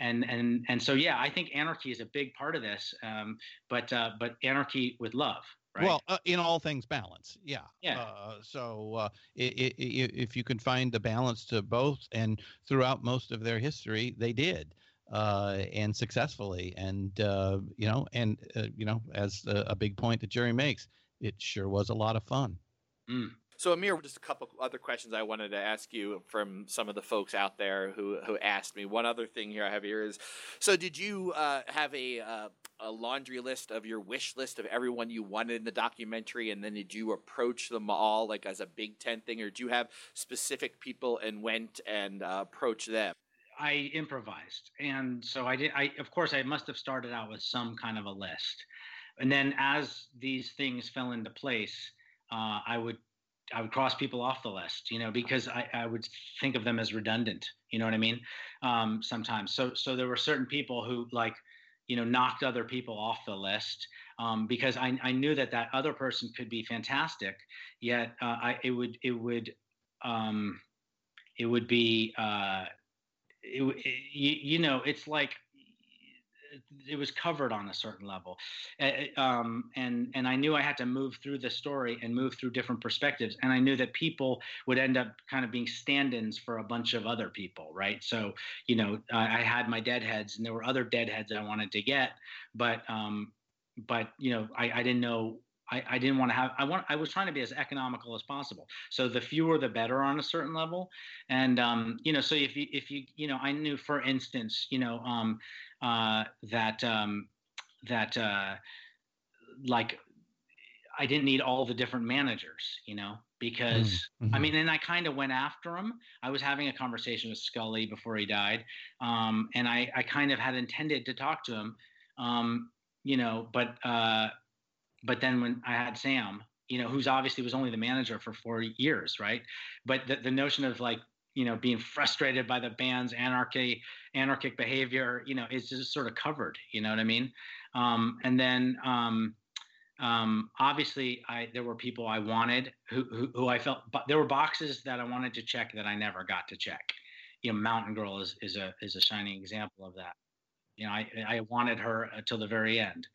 D: and and and so yeah, I think anarchy is a big part of this, um, but uh, but anarchy with love. Right?
B: Well, uh, in all things, balance. Yeah.
D: Yeah.
B: Uh, so uh, if you can find the balance to both, and throughout most of their history, they did, uh, and successfully. And uh, you know, and uh, you know, as a, a big point that Jerry makes, it sure was a lot of fun.
D: Mm.
C: So Amir, just a couple other questions I wanted to ask you from some of the folks out there who who asked me. One other thing here I have here is, so did you uh, have a uh, a laundry list of your wish list of everyone you wanted in the documentary, and then did you approach them all like as a Big Ten thing, or did you have specific people and went and uh, approached them?
D: I improvised, and so I did. I of course I must have started out with some kind of a list, and then as these things fell into place, uh, I would I would cross people off the list, you know, because I, I would think of them as redundant. You know what I mean? Um, sometimes. So so there were certain people who like, you know, knocked other people off the list um, because I, I knew that that other person could be fantastic. Yet uh, I it would it would um, it would be uh, it, it, you, you know it's like it was covered on a certain level. Um, and and i knew i had to move through the story and move through different perspectives and i knew that people would end up kind of being stand-ins for a bunch of other people right? So you know i, I had my deadheads and there were other deadheads i wanted to get but um, but you know I, I didn't know I, I didn't want to have I want I was trying to be as economical as possible. So the fewer the better on a certain level. And um, you know, so if you if you you know, I knew for instance, you know, um, uh, that um, that uh, like I didn't need all the different managers, you know, because
B: Mm,
D: I
B: mhm.
D: mean, and I kind of went after him. I was having a conversation with Scully before he died, um, and I I kind of had intended to talk to him, um, you know, but uh, but then when I had Sam, you know, who's obviously was only the manager for four years, right? But the, the notion of like, you know, being frustrated by the band's anarchy, anarchic behavior, you know, is just sort of covered. You know what I mean? Um, and then um, um, obviously, I there were people I wanted who, who who I felt, but there were boxes that I wanted to check that I never got to check. You know, Mountain Girl is is a is a shining example of that. You know, I I wanted her until the very end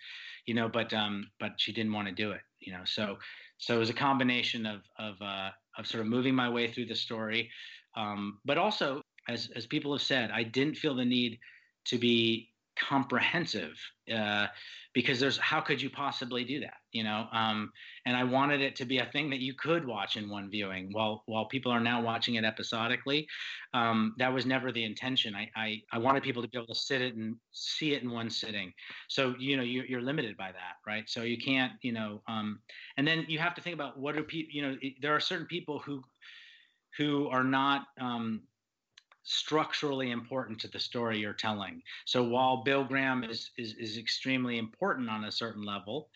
D: you know but um but she didn't want to do it you know so so it was a combination of of uh of sort of moving my way through the story um but also as as people have said i didn't feel the need to be comprehensive uh because there's how could you possibly do that you know? Um and i wanted it to be a thing that you could watch in one viewing while while people are now watching it episodically. Um that was never the intention. I i, I wanted people to be able to sit it and see it in one sitting. So you know you, you're limited by that right? So you can't you know um and then you have to think about what are people you know it- there are certain people who who are not um structurally important to the story you're telling so while bill graham is is, is extremely important on a certain level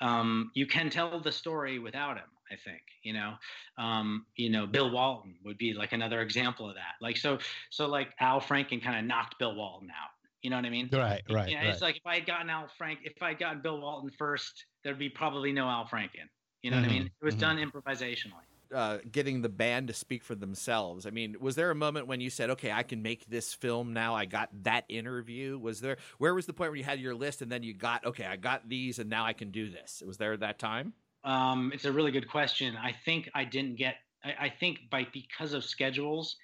D: um, you can tell the story without him i think you know um, you know bill walton would be like another example of that like so so like al franken kind of knocked bill walton out you know what i mean
B: Right, right,
D: yeah,
B: right.
D: it's like if I had gotten Al Frank, if I had gotten Bill Walton first, there'd be probably no Al Franken. You know what I mean?
B: Mhm,
D: It was
B: mhm.
D: done improvisationally.
F: Uh, getting the band to speak for themselves. I mean, was there a moment when you said, "Okay, I can make this film now"? I got that interview. Was there? Where was the point where you had your list and then you got, "Okay, I got these, and now I can do this"? Was there that time?
D: Um, it's a really good question. I think I didn't get. I, I think by because of schedules,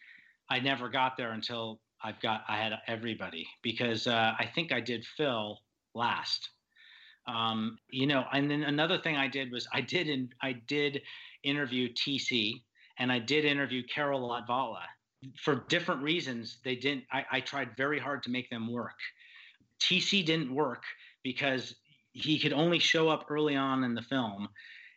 D: I never got there until I've got. I had everybody because uh, I think I did Phil last. Um, you know, and then another thing I did was I did in I did interview TC and I did interview Carol Latvala for different reasons. They didn't. I, I tried very hard to make them work. TC didn't work because he could only show up early on in the film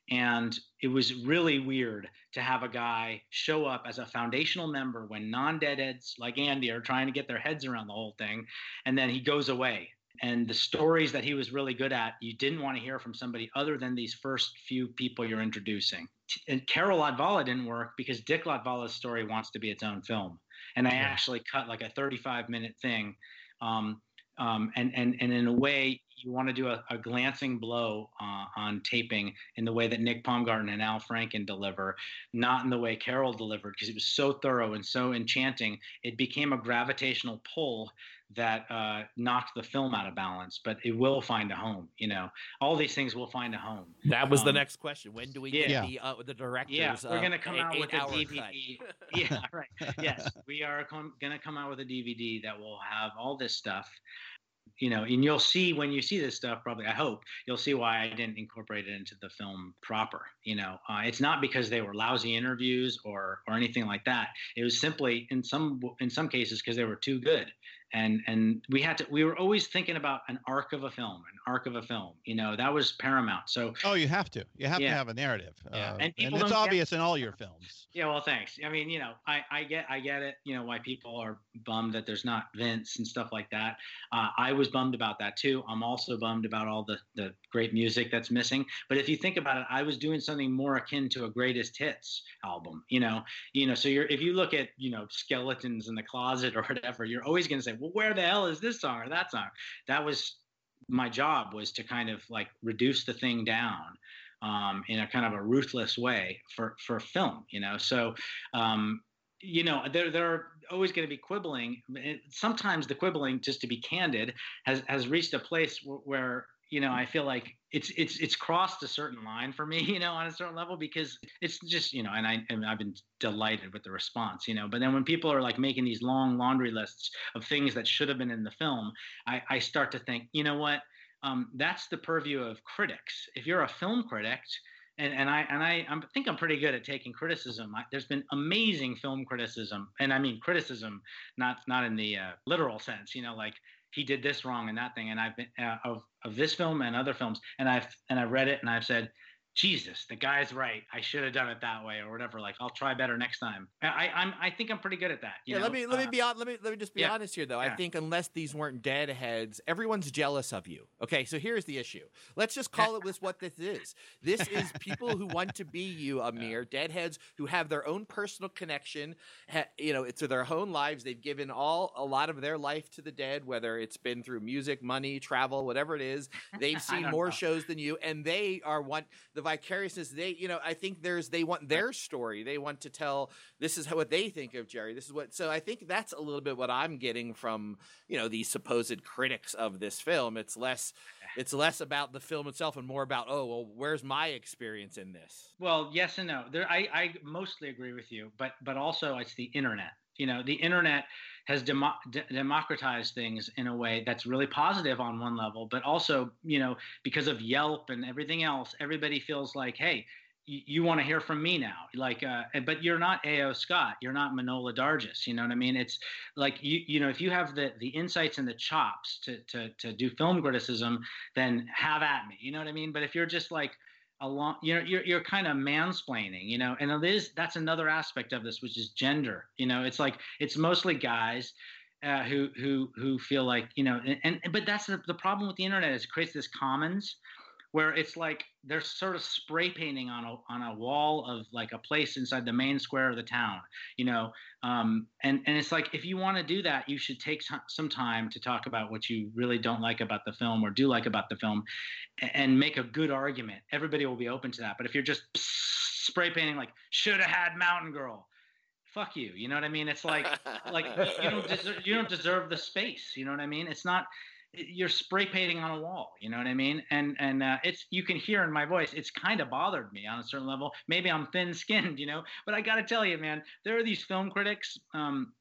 D: and it was really weird to have a guy show up as a foundational member when non-deadheads like andy are trying to get their heads around the whole thing and then he goes away and the stories that he was really good at you didn't want to hear from somebody other than these first few people you're introducing. And carol latvala didn't work because dick latvala's story wants to be its own film. And i actually cut like a 35 minute thing um, um, and and and in a way you want to do a, a glancing blow uh, on taping in the way that Nick Paumgarten and Al Franken deliver, not in the way Carol delivered, because it was so thorough and so enchanting. It became a gravitational pull that uh, knocked the film out of balance, but it will find a home. You know, all these things will find a home.
F: That was the
D: Um,
F: next question. When do we
D: yeah.
F: get the uh, the directors?
D: Yeah, we're
F: uh,
D: gonna come out with a DVD. yeah, right. Yes, we are com- gonna come out with a DVD that will have all this stuff. You know, and you'll see when you see this stuff. Probably, I hope you'll see why I didn't incorporate it into the film proper. You know, uh, it's not because they were lousy interviews or or anything like that. It was simply in some in some cases because they were too good and and we had to we were always thinking about an arc of a film an arc of a film you know that was paramount so
B: Oh, you have to. You have
D: Yeah.
B: to have a narrative.
D: Yeah.
B: Uh,
D: And
B: and, it's obvious in all your films.
D: yeah well thanks i mean you know i i get i get it you know why people are bummed that there's not vince and stuff like that uh, i was bummed about that too i'm also bummed about all the the great music that's missing but if you think about it i was doing something more akin to a greatest hits album you know you know so you're if you look at you know skeletons in the closet or whatever you're always going to say well where the hell is this song or that song that was my job was to kind of like reduce the thing down um, in a kind of a ruthless way for for film you know? So um, you know there there are always going to be quibbling. Sometimes the quibbling just to be candid has has reached a place wh- where you know i feel like it's it's it's crossed a certain line for me you know on a certain level because it's just you know and i and i've been delighted with the response you know but then when people are like making these long laundry lists of things that should have been in the film i i start to think you know what um, that's the purview of critics if you're a film critic and, and I and I I'm, think I'm pretty good at taking criticism. I, there's been amazing film criticism, and I mean criticism, not not in the uh, literal sense. You know, like he did this wrong and that thing. And I've been uh, of of this film and other films, and I've and I've read it, and I've said, Jesus, the guy's right. I should have done it that way, or whatever. Like I'll try better next time. I I'm, I think I'm pretty good at that.
F: Yeah,
D: know?
F: let me let me
D: Uh,
F: be on. Let me let me just be
D: yeah,
F: honest here, though. I think unless these weren't deadheads, everyone's jealous of you. Okay, so here's the issue. Let's just call it with what this is. This is people who want to be you, Amir. Deadheads who have their own personal connection. You know, to their own lives. They've given all a lot of their life to the dead, whether it's been through music, money, travel, whatever it is. They've seen more
D: know.
F: shows than you, and they are want the vicariousness. They, you know, I think there's they want their story. They want to tell this is how, what they think of Jerry. This is what. So I think that's a little bit what I'm getting from you know these supposed critics of this film. It's less, it's less about the film itself and more about oh well, where's my experience in this?
D: Well, yes and no. There, I, I mostly agree with you, but but also it's the internet. You know, the internet has de- democratized things in a way that's really positive on one level, but also, you know, because of Yelp and everything else, everybody feels like, hey, you, you want to hear from me now, like, uh, but you're not A.O. Scott, you're not Manohla Dargis. You know what I mean? It's like you, you know, if you have the the insights and the chops to to to do film criticism, then have at me. You know what I mean? But if you're just like along you know you're, you're kind of mansplaining you know and it is that's another aspect of this which is gender you know it's like it's mostly guys uh, who who who feel like you know and, and but that's the, the problem with the internet is it creates this commons where it's like they're sort of spray painting on a on a wall of like a place inside the main square of the town you know? Um, and and it's like if you want to do that you should take t- some time to talk about what you really don't like about the film or do like about the film a- and make a good argument. Everybody will be open to that. But if you're just spray painting like should have had mountain girl. Fuck you. You know what i mean? It's like like you don't deserve you don't deserve the space. You know what i mean? It's not you're spray painting on a wall you know what i mean and and uh, it's you can hear in my voice it's kind of bothered me on a certain level maybe i'm thin skinned you know but i gotta tell you man there are these film critics um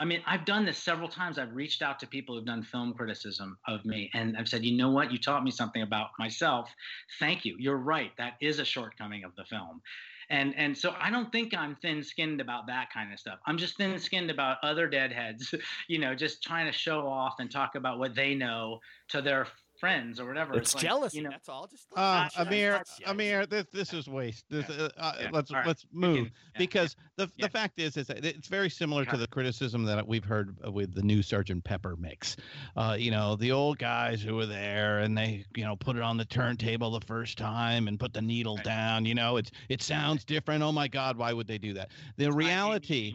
D: I mean, I've done this several times. I've reached out to people who've done film criticism of me, and I've said, you know what? You taught me something about myself. Thank you. You're right. That is a shortcoming of the film and and so I don't think I'm thin-skinned about that kind of stuff. I'm just thin-skinned about other deadheads, you know, just trying to show off and talk about what they know to their friends or whatever.
F: It's,
D: like,
F: jealousy.
D: you know.
F: that's all. Just
B: Uh,
F: that's-
B: Amir,
F: that's-
B: Amir, this this is waste. This,
D: Yeah.
B: uh, uh,
D: Yeah.
B: Let's
D: All right.
B: let's move
D: yeah.
B: because the
D: Yeah.
B: the fact is is that it's very similar to the criticism that we've heard with the new Sergeant Pepper mix. Uh, you know, the old guys who were there and they you know put it on the turntable the first time and put the needle
D: Right.
B: down. You know, it's it sounds different. Oh my God, why would they do that? The reality.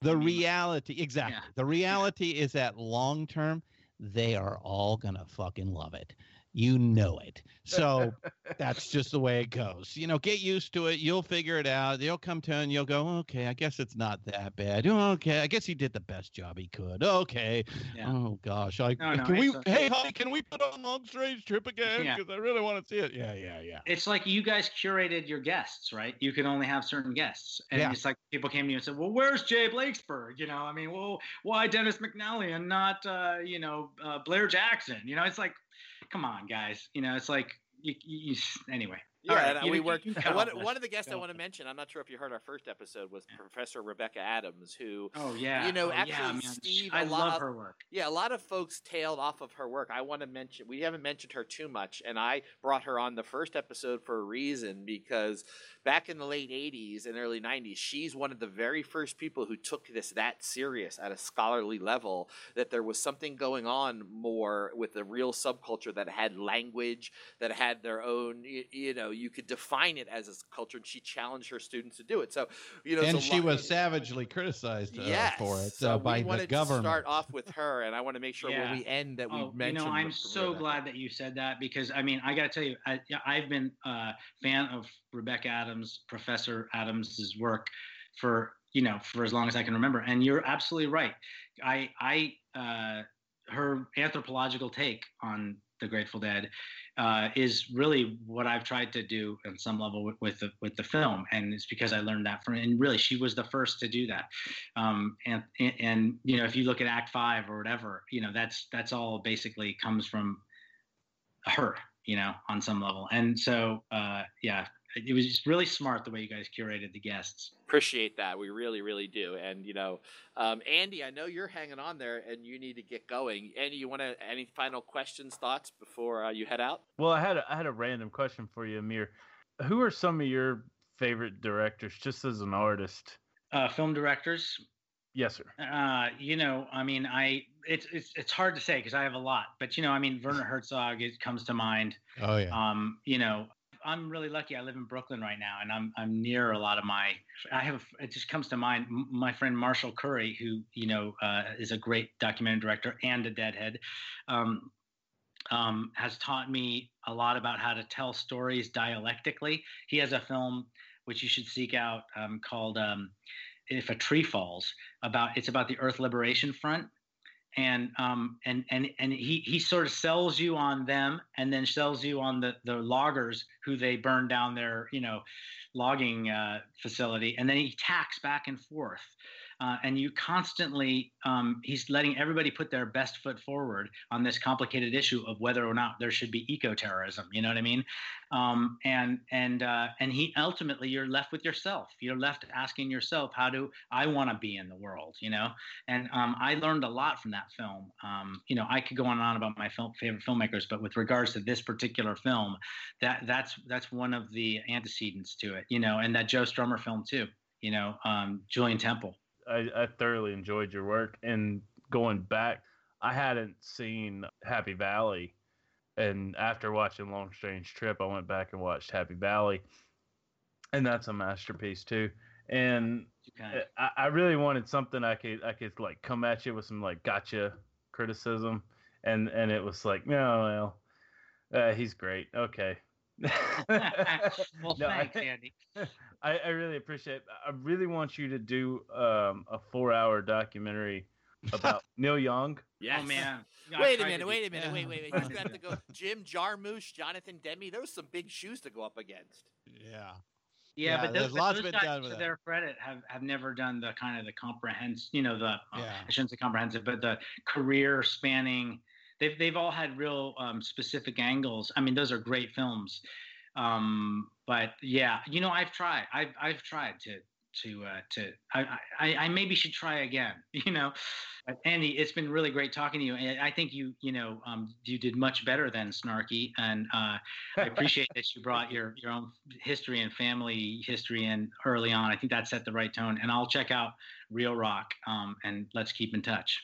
B: The reality, exactly. The reality is that long term, they are all gonna fucking love it. You know it. So that's just the way it goes. You know, get used to it. You'll figure it out. You'll come to and you'll go, okay, I guess it's not that bad. Okay, I guess he did the best job he could. Okay.
D: Yeah.
B: Oh gosh, I
D: No, no,
B: can we?
D: okay.
B: Hey, honey, can we put on Long Strange Trip again?
D: Yeah.
B: Because I really want to see it. Yeah, yeah, yeah.
D: it's like you guys curated your guests, right? You can only have certain guests, and
B: Yeah.
D: it's like people came to you and said, "Well, where's Jay Blakesberg?" You know, I mean, well, why Dennis McNally and not, uh, you know, uh, Blair Jackson? You know, it's like, come on, guys. You know, it's like, you, you, anyway.
C: Yeah,
D: All right,
C: and we worked. and one, one of the guests I want to mention, I'm not sure if you heard our first episode, was Professor Rebecca Adams, who,
D: Oh yeah.
C: You know,
D: oh,
C: actually,
D: man.
C: Steve,
D: I
C: a lot
D: love
C: of-
D: her work.
C: yeah, a lot of folks tailed off of her work. I want to mention, we haven't mentioned her too much, and I brought her on the first episode for a reason because back in the late 80s and early 90s, she's one of the very first people who took this that serious at a scholarly level that there was something going on more with the real subculture that had language, that had their own, you, you know, you could define it as a culture, and she challenged her students to do it. So, you know,
B: and she
C: lot-
B: was savagely criticized uh,
C: Yes.
B: for it
C: so
B: uh, by
C: we
B: the government.
C: to start off with her, and I want to make sure
D: Yeah.
C: when we end that we
D: Oh, you know, I'm
C: Re-
D: so
C: Rebecca.
D: glad that you said that because I mean, I got to tell you, I, I've been a fan of Rebecca Adams, Professor Adams's work for you know for as long as I can remember, and you're absolutely right. I I uh, her anthropological take on the Grateful Dead uh, is really what I've tried to do on some level with, with the with the film, and it's because I learned that from. And really, she was the first to do that. Um, and, and and you know, if you look at Act Five or whatever, you know, that's that's all basically comes from her, you know, on some level. And so, uh, yeah, it was just really smart the way you guys curated the guests.
C: Appreciate that. We really, really do. And you know, um, Andy, I know you're hanging on there, and you need to get going. Andy, you want to any final questions, thoughts before uh, you head out?
E: Well, I had a, I had a random question for you, Amir. Who are some of your favorite directors, just as an artist?
D: Uh, film directors,
E: Yes, sir.
D: Uh, you know, I mean, I it's it's it's hard to say because I have a lot, but you know, I mean, Werner Herzog it comes to mind.
B: Oh yeah.
D: Um, you know, I'm really lucky. I live in Brooklyn right now, and I'm I'm near a lot of my. I have it just comes to mind my friend Marshall Curry, who you know uh, is a great documentary director and a deadhead. Um, um, has taught me a lot about how to tell stories dialectically. He has a film which you should seek out um, called um, "If a Tree Falls." About it's about the Earth Liberation Front, and um, and and and he he sort of sells you on them, and then sells you on the the loggers who they burn down their you know logging uh, facility, and then he tacks back and forth. Uh, and you constantly, um, he's letting everybody put their best foot forward on this complicated issue of whether or not there should be eco-terrorism. You know what I mean? Um, and and uh, and he ultimately, you're left with yourself. You're left asking yourself, how do I want to be in the world? You know? And um, I learned a lot from that film. Um, you know, I could go on and on about my film, favorite filmmakers, but with regards to this particular film, that that's that's one of the antecedents to it. You know, and that Joe Strummer film too. You know, um, Julien Temple.
E: I, I thoroughly enjoyed your work. And going back, I hadn't seen Happy Valley. And after watching Long Strange Trip, I went back and watched Happy Valley. And that's a masterpiece too. And I, I really wanted something I could I could like come at you with some like gotcha criticism. And and it was like, no, well, uh, he's great. Okay.
D: well,
E: No, I-
D: thanks, Andy.
E: I, I really appreciate. It. I really want you to do um, a four-hour documentary about Neil Young.
C: Yes.
D: Oh man. I
C: Wait a
D: tried to
C: minute,
D: be-
C: wait a minute, wait, wait, wait. He's gonna have to go. Jim Jarmusch, Jonathan Demme. Those are some big shoes to go up against.
B: Yeah.
D: Yeah,
B: Yeah,
D: but those, but
B: lots
D: those guys,
B: done
D: to their credit, have have never done the kind of the comprehensive, you know, the uh, I shouldn't say comprehensive, but the career spanning. They've they've all had real um, specific angles. I mean, those are great films. Um, but yeah, you know, I've tried. I've I've tried to to uh, to I, I I maybe should try again. You know, Andy, it's been really great talking to you, and I think you you know um, you did much better than Snarky, and uh, I appreciate that you brought your your own history and family history in early on. I think that set the right tone, and I'll check out Reel Rock, um, and let's keep in touch.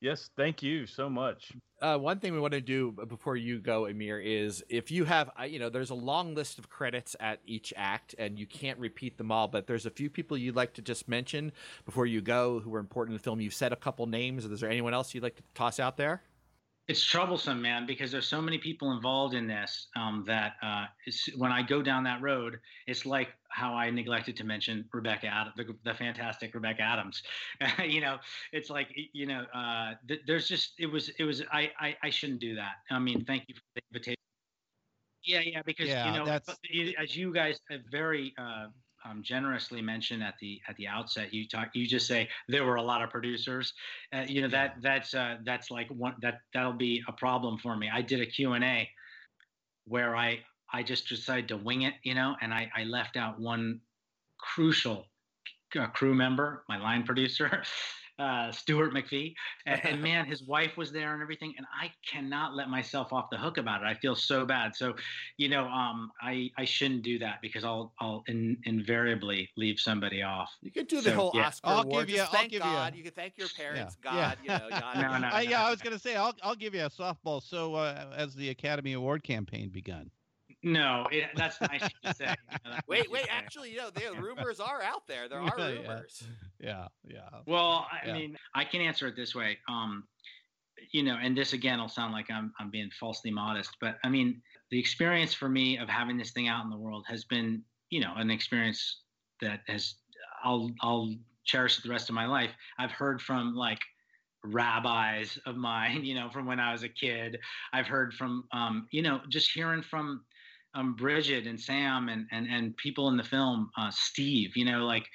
E: Yes, thank you so much.
F: Uh, one thing we want to do before you go, Amir, is if you have, you know, there's a long list of credits at each act, and you can't repeat them all. But there's a few people you'd like to just mention before you go who were important in the film. You've said a couple names. Is there anyone else you'd like to toss out there?
D: It's troublesome, man, because there's so many people involved in this um, that uh, it's, when I go down that road, it's like how I neglected to mention Rebecca Adams, the, the fantastic Rebecca Adams. you know, it's like you know, uh, th- there's just it was it was I, I I shouldn't do that. I mean, thank you for the invitation. Yeah, yeah, because
B: Yeah,
D: you know, as you guys have very uh, um, generously mentioned at the at the outset, you talk, you just say there were a lot of producers. Uh, you know that that's uh, that's like one that that'll be a problem for me. I did a Q and A where I I just decided to wing it, you know, and I I left out one crucial uh, crew member, my line producer. Uh, Stuart McPhee, and, and man, his wife was there and everything, and I cannot let myself off the hook about it. I feel so bad. So, you know, um, I I shouldn't do that because I'll I'll in, invariably leave somebody off.
C: You could do the
D: So,
C: whole
D: yeah.
C: Oscar
B: I'll
C: award.
B: give you-
C: Just
B: I'll
C: thank
B: give
C: God. You, can thank your parents,
B: yeah.
C: God. You know, God.
D: No, no.
B: I, yeah, I was gonna say I'll I'll give you a softball. So uh, as the Academy Award campaign begun.
D: No, it, that's nice to say. You know, that's
C: Wait, wait.
D: say.
C: Actually, you know, the rumors are out there. There are
B: Yeah, yeah.
C: rumors.
B: Yeah, yeah.
D: Well, I
B: Yeah.
D: mean, I can answer it this way. Um, you know, and this again will sound like I'm I'm being falsely modest, but I mean, the experience for me of having this thing out in the world has been, you know, an experience that has I'll I'll cherish it the rest of my life. I've heard from like rabbis of mine, you know, from when I was a kid. I've heard from, um, you know, just hearing from um, Brigid and Sam and and and people in the film, uh, Steve, you know, like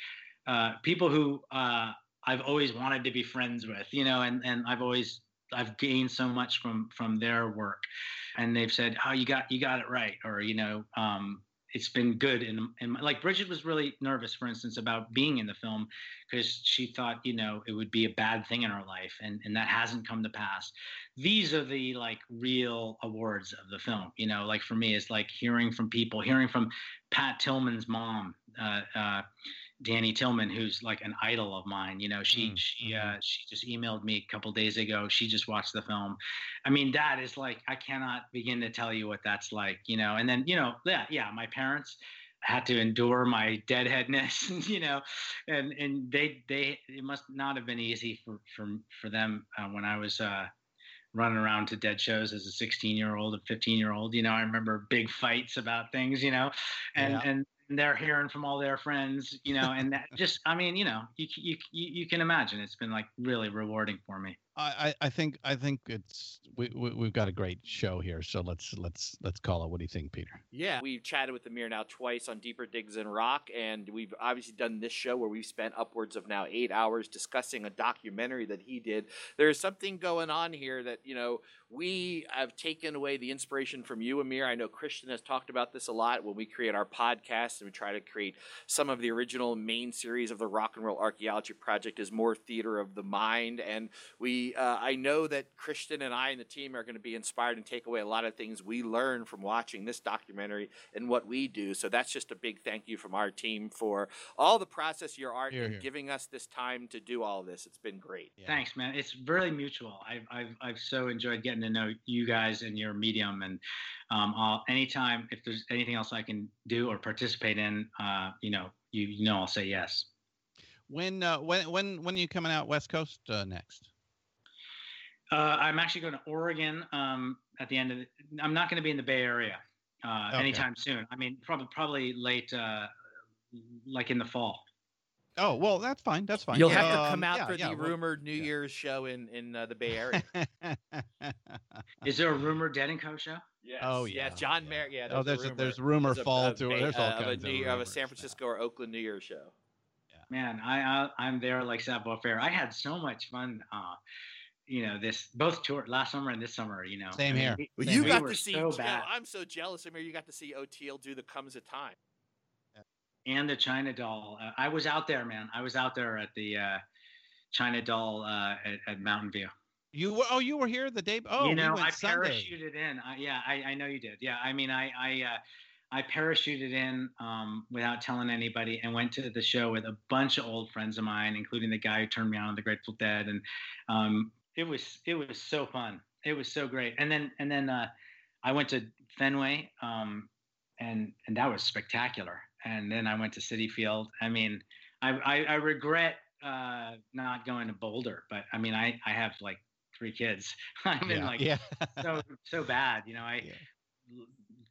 D: uh, people who uh, I've always wanted to be friends with, you know, and and I've always I've gained so much from from their work, and they've said, "Oh, you got you got it right," or you know, um, it's been good. And and like Brigid was really nervous, for instance, about being in the film because she thought you know it would be a bad thing in her life, and and that hasn't come to pass. These are the like real awards of the film, you know. Like for me, it's like hearing from people, hearing from Pat Tillman's mom. Uh, uh, Dannie Tillman, who's like an idol of mine. You know, she
B: Mm,
D: she uh, she just emailed me a couple days ago. She just watched the film. I mean, that is like I cannot begin to tell you what that's like. You know, and then you know, yeah, yeah, my parents had to endure my deadheadness. You know, and and they they it must not have been easy for for for them uh, when I was. Uh, running around to dead shows as a 16 year old and 15 year old you know i remember big fights about things you know and
B: Yeah.
D: and they're hearing from all their friends you know and that just i mean you know you you you can imagine it's been like really rewarding for me
B: I, I think I think it's we, we we've got a great show here. So let's let's let's call it. What do you think, Peter?
C: Yeah, we've chatted with Amir now twice on Deeper Digs in Rock, and we've obviously done this show where we've spent upwards of now eight hours discussing a documentary that he did. There's something going on here that, you know, we have taken away the inspiration from you, Amir. I know Christian has talked about this a lot when we create our podcast and we try to create some of the original main series of the Rock and Roll Archaeology Project is more theater of the mind. And we, uh, I know that Christian and I and the team are going to be inspired and take away a lot of things we learn from watching this documentary and what we do. So that's just a big thank you from our team for all the process, your art,
B: Here,
C: and
B: here.
C: giving us this time to do all this. It's been great.
B: Yeah.
D: thanks man it's really mutual i've i've, I've so enjoyed getting to know you guys and your medium and um, I'll, anytime if there's anything else i can do or participate in uh, you know you, you know i'll say yes
B: When uh, when when when are you coming out West Coast uh, next?
D: Uh, I'm actually going to Oregon um, at the end of. The, I'm not going to be in the Bay Area uh,
B: Okay.
D: anytime soon. I mean, probably probably late, uh, like in the fall.
B: Oh well, that's fine. That's fine.
C: You'll have to
B: Um,
C: come out
B: yeah,
C: for
B: yeah,
C: the
B: well-
C: rumored New
B: yeah.
C: Year's show in in uh, the Bay Area.
D: Is there a rumor Dead and Co show?
C: Yes.
B: Oh,
C: yeah,
B: yeah,
C: John
B: yeah.
C: Mer- Yeah,
B: oh,
C: there's
B: there's
C: a
B: a,
C: rumor.
B: there's rumor
C: There's
B: fall
C: a
B: to
C: Bay-
B: there's all
C: uh, of
B: kinds
C: a,
B: of,
C: New, of a
B: rumors,
C: San
B: yeah.
C: Francisco or Oakland New Year's show. Yeah.
D: Man, I, I I'm there like savoir faire. I had so much fun. You know, this both tour last summer and this summer. You know,
B: Same here.
D: we-
C: Well,
B: Same
C: you got
D: we
C: to see.
D: so bad.
C: I'm so jealous, I Amir. You got to see Oteil do the Comes a Time.
D: and the China Doll. Uh, I was out there, man. I was out there at the uh, China Doll uh, at, at Mountain View.
B: You were oh you were here the day oh
D: you know,
B: we went
D: I
B: Sunday.
D: parachuted in. I, yeah, I, I know you did. Yeah, I mean, I I uh, I parachuted in um, without telling anybody and went to the show with a bunch of old friends of mine, including the guy who turned me on to the Grateful Dead, and um, it was it was so fun. It was so great. And then and then uh, I went to Fenway, um, and and that was spectacular. And then I went to Citi Field. I mean, I I, I regret uh, not going to Boulder, but I mean, I I have like three kids. I'm in like
B: yeah.
D: so so bad. You know, I
B: Yeah.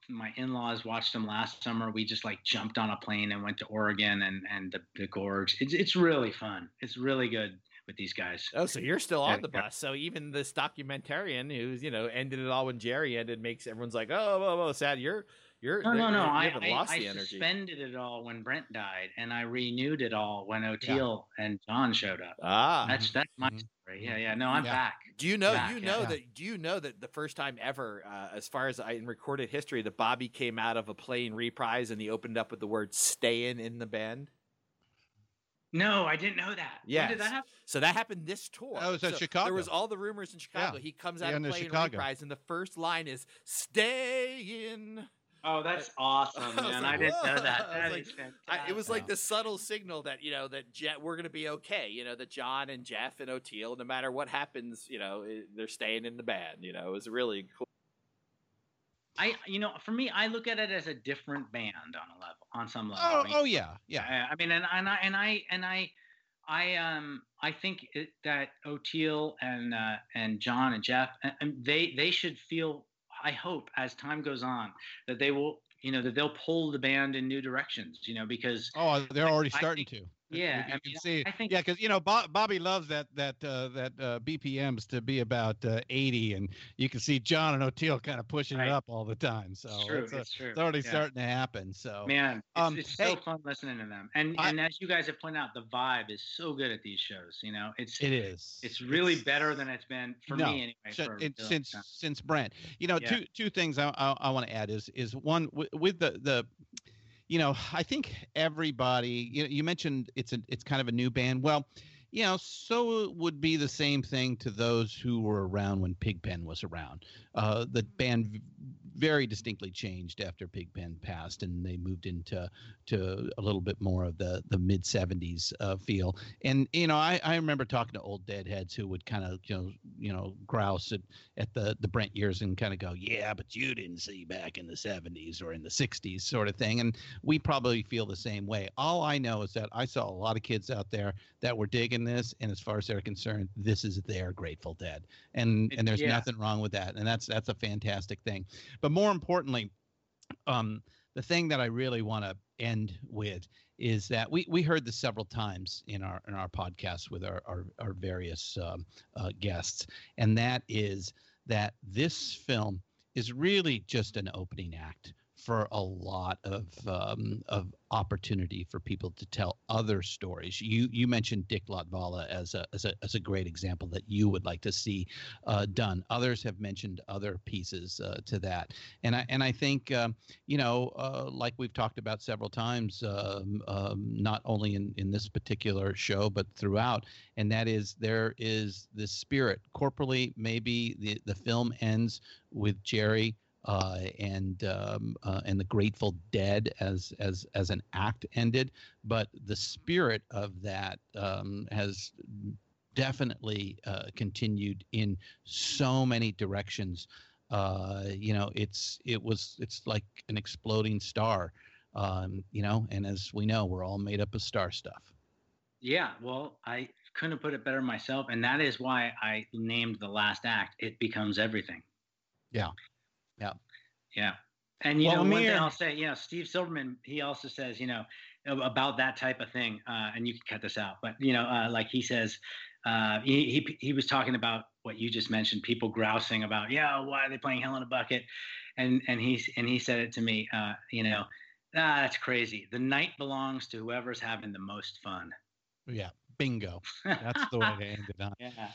D: my in-laws watched them last summer. We just like jumped on a plane and went to Oregon and and the, the gorge. It's it's really fun. It's really good with these guys.
F: Oh, so you're still on the
D: yeah.
F: bus. So even this documentarian who's, you know, ended it all when Jerry ended makes everyone's like, oh, oh, oh sad. You're, you're,
D: No, no, no. I,
F: haven't
D: I,
F: lost
D: I
F: the energy.
D: suspended it all when Brent died, and I renewed it all when Oteil and John showed up.
F: Ah.
D: That's that's my
B: Mhm.
D: story. Yeah, yeah. No, I'm
B: Yeah.
D: back.
F: Do you know?
D: back,
F: you know
B: Yeah.
F: that? Do you know that the first time ever, uh, as far as I in recorded history, that Bobby came out of a Playin' reprise and he opened up with the word "stayin' in the band.
D: No, I didn't know that.
F: Yeah,
D: did that happen?
F: So that happened this tour.
B: That was at
F: So
B: Chicago.
F: There was all the rumors in Chicago. Yeah. He comes out
B: Yeah,
F: of
B: in Playin'
F: reprise, and the first line is "Stay in."
D: Oh, that's awesome,
F: I
D: man.
F: like,
D: I didn't know
F: "Whoa."
D: that.
F: I was like. I, it was like the subtle signal that you know that Je- we're going to be okay. You know that John and Jeff and Oteil, no matter what happens, you know i- they're staying in the band. You know, it was really cool.
D: I, you know, for me, I look at it as a different band on a level, on some level.
B: Oh,
D: I mean,
B: oh yeah, yeah.
D: Yeah, I mean, and, and I and I and I, I um, I think it, that Oteil and uh, and John and Jeff, and, they they should feel. I hope as time goes on that they will, you know, that they'll pull the band in new directions. You know, because
B: Oh, they're already
D: I
B: starting
D: think-
B: to.
D: Yeah,
B: you,
D: I
B: can
D: mean,
B: see.
D: I think
B: yeah, because you know Bob, Bobby loves that that uh, that uh, BPMs to be about uh, 80, and you can see John and Oteil kind of pushing
D: Right.
B: it up all the time. So
D: it's true.
B: it's, uh,
D: It's true.
B: it's already
D: yeah.
B: starting to happen. So
D: Man, it's,
B: Um,
D: it's
B: hey-
D: so fun listening to them, and
B: I-
D: and as you guys have pointed out, the vibe is so good at these shows. You know, it's
B: it is.
D: it's really better than it's been for
B: No,
D: me anyway.
B: si-
D: for
B: it- since since Brent. You know,
D: Yeah.
B: two two things I I, I want to add is is one with, with the the. You know, I think everybody. You know, you mentioned it's a it's kind of a new band. Well, you know, so it would be the same thing to those who were around when Pigpen was around. Uh, the band very distinctly changed after Pigpen passed, and they moved into to a little bit more of the the mid '70s uh, feel. And you know, I, I remember talking to old deadheads who would kind of you know you know grouse at, at the the Brent years and kind of go, yeah, but you didn't see back in the '70s or in the '60s, sort of thing. And we probably feel the same way. All I know is that I saw a lot of kids out there that were digging this, and as far as they're concerned, this is their Grateful Dead, and and there's
D: yeah.
B: nothing wrong with that, and that's that's a fantastic thing. But more importantly, um, the thing that I really want to end with is that we we heard this several times in our in our podcast with our our, our various um, uh, guests, and that is that this film is really just an opening act for a lot of um, of opportunity for people to tell other stories. You you mentioned Dick Latvala as a as a as a great example that you would like to see uh, done. Others have mentioned other pieces uh, to that, and I and I think um, you know uh, like we've talked about several times, um, um, not only in in this particular show but throughout, and that is there is this spirit. Corporally, maybe the the film ends with Jerry uh, and um, uh, and the Grateful Dead as as as an act ended, but the spirit of that um, has definitely uh, continued in so many directions. Uh, you know, it's it was it's like an exploding star. Um, you know, and as we know, we're all made up of star stuff.
D: Yeah, well, I couldn't have put it better myself, and that is why I named the last act. It becomes everything.
B: Yeah. Yeah.
D: Yeah. And you
B: Well,
D: know, one thing I'll say, you know, Steve Silberman, he also says, you know, about that type of thing, uh, and you can cut this out, but you know, uh, like he says, uh, he, he he was talking about what you just mentioned, people grousing about, yeah, why are they playing Hell in a Bucket, and and he's and he said it to me, uh, you know, ah, that's crazy. The night belongs to whoever's having the most fun.
B: Yeah, bingo. That's the way to end it on.
D: Yeah.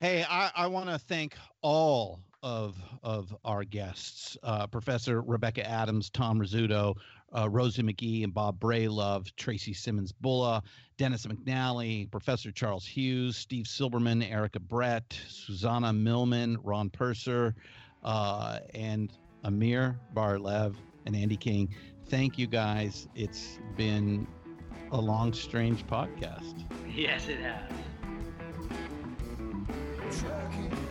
B: Hey, I, I want to thank all of of our guests, uh, Professor Rebecca Adams, Tom Rizzuto, uh, Rosie McGee, and Bob Bralove, Tracy Simmons Bulla, Dennis McNally, Professor Charles Hughes, Steve Silberman, Erica Brett, Susana Millman, Ron Purser, uh, and Amir Bar-Lev and Andy King. Thank you guys. It's been a long, strange podcast.
D: Yes, it has.
A: Trucking,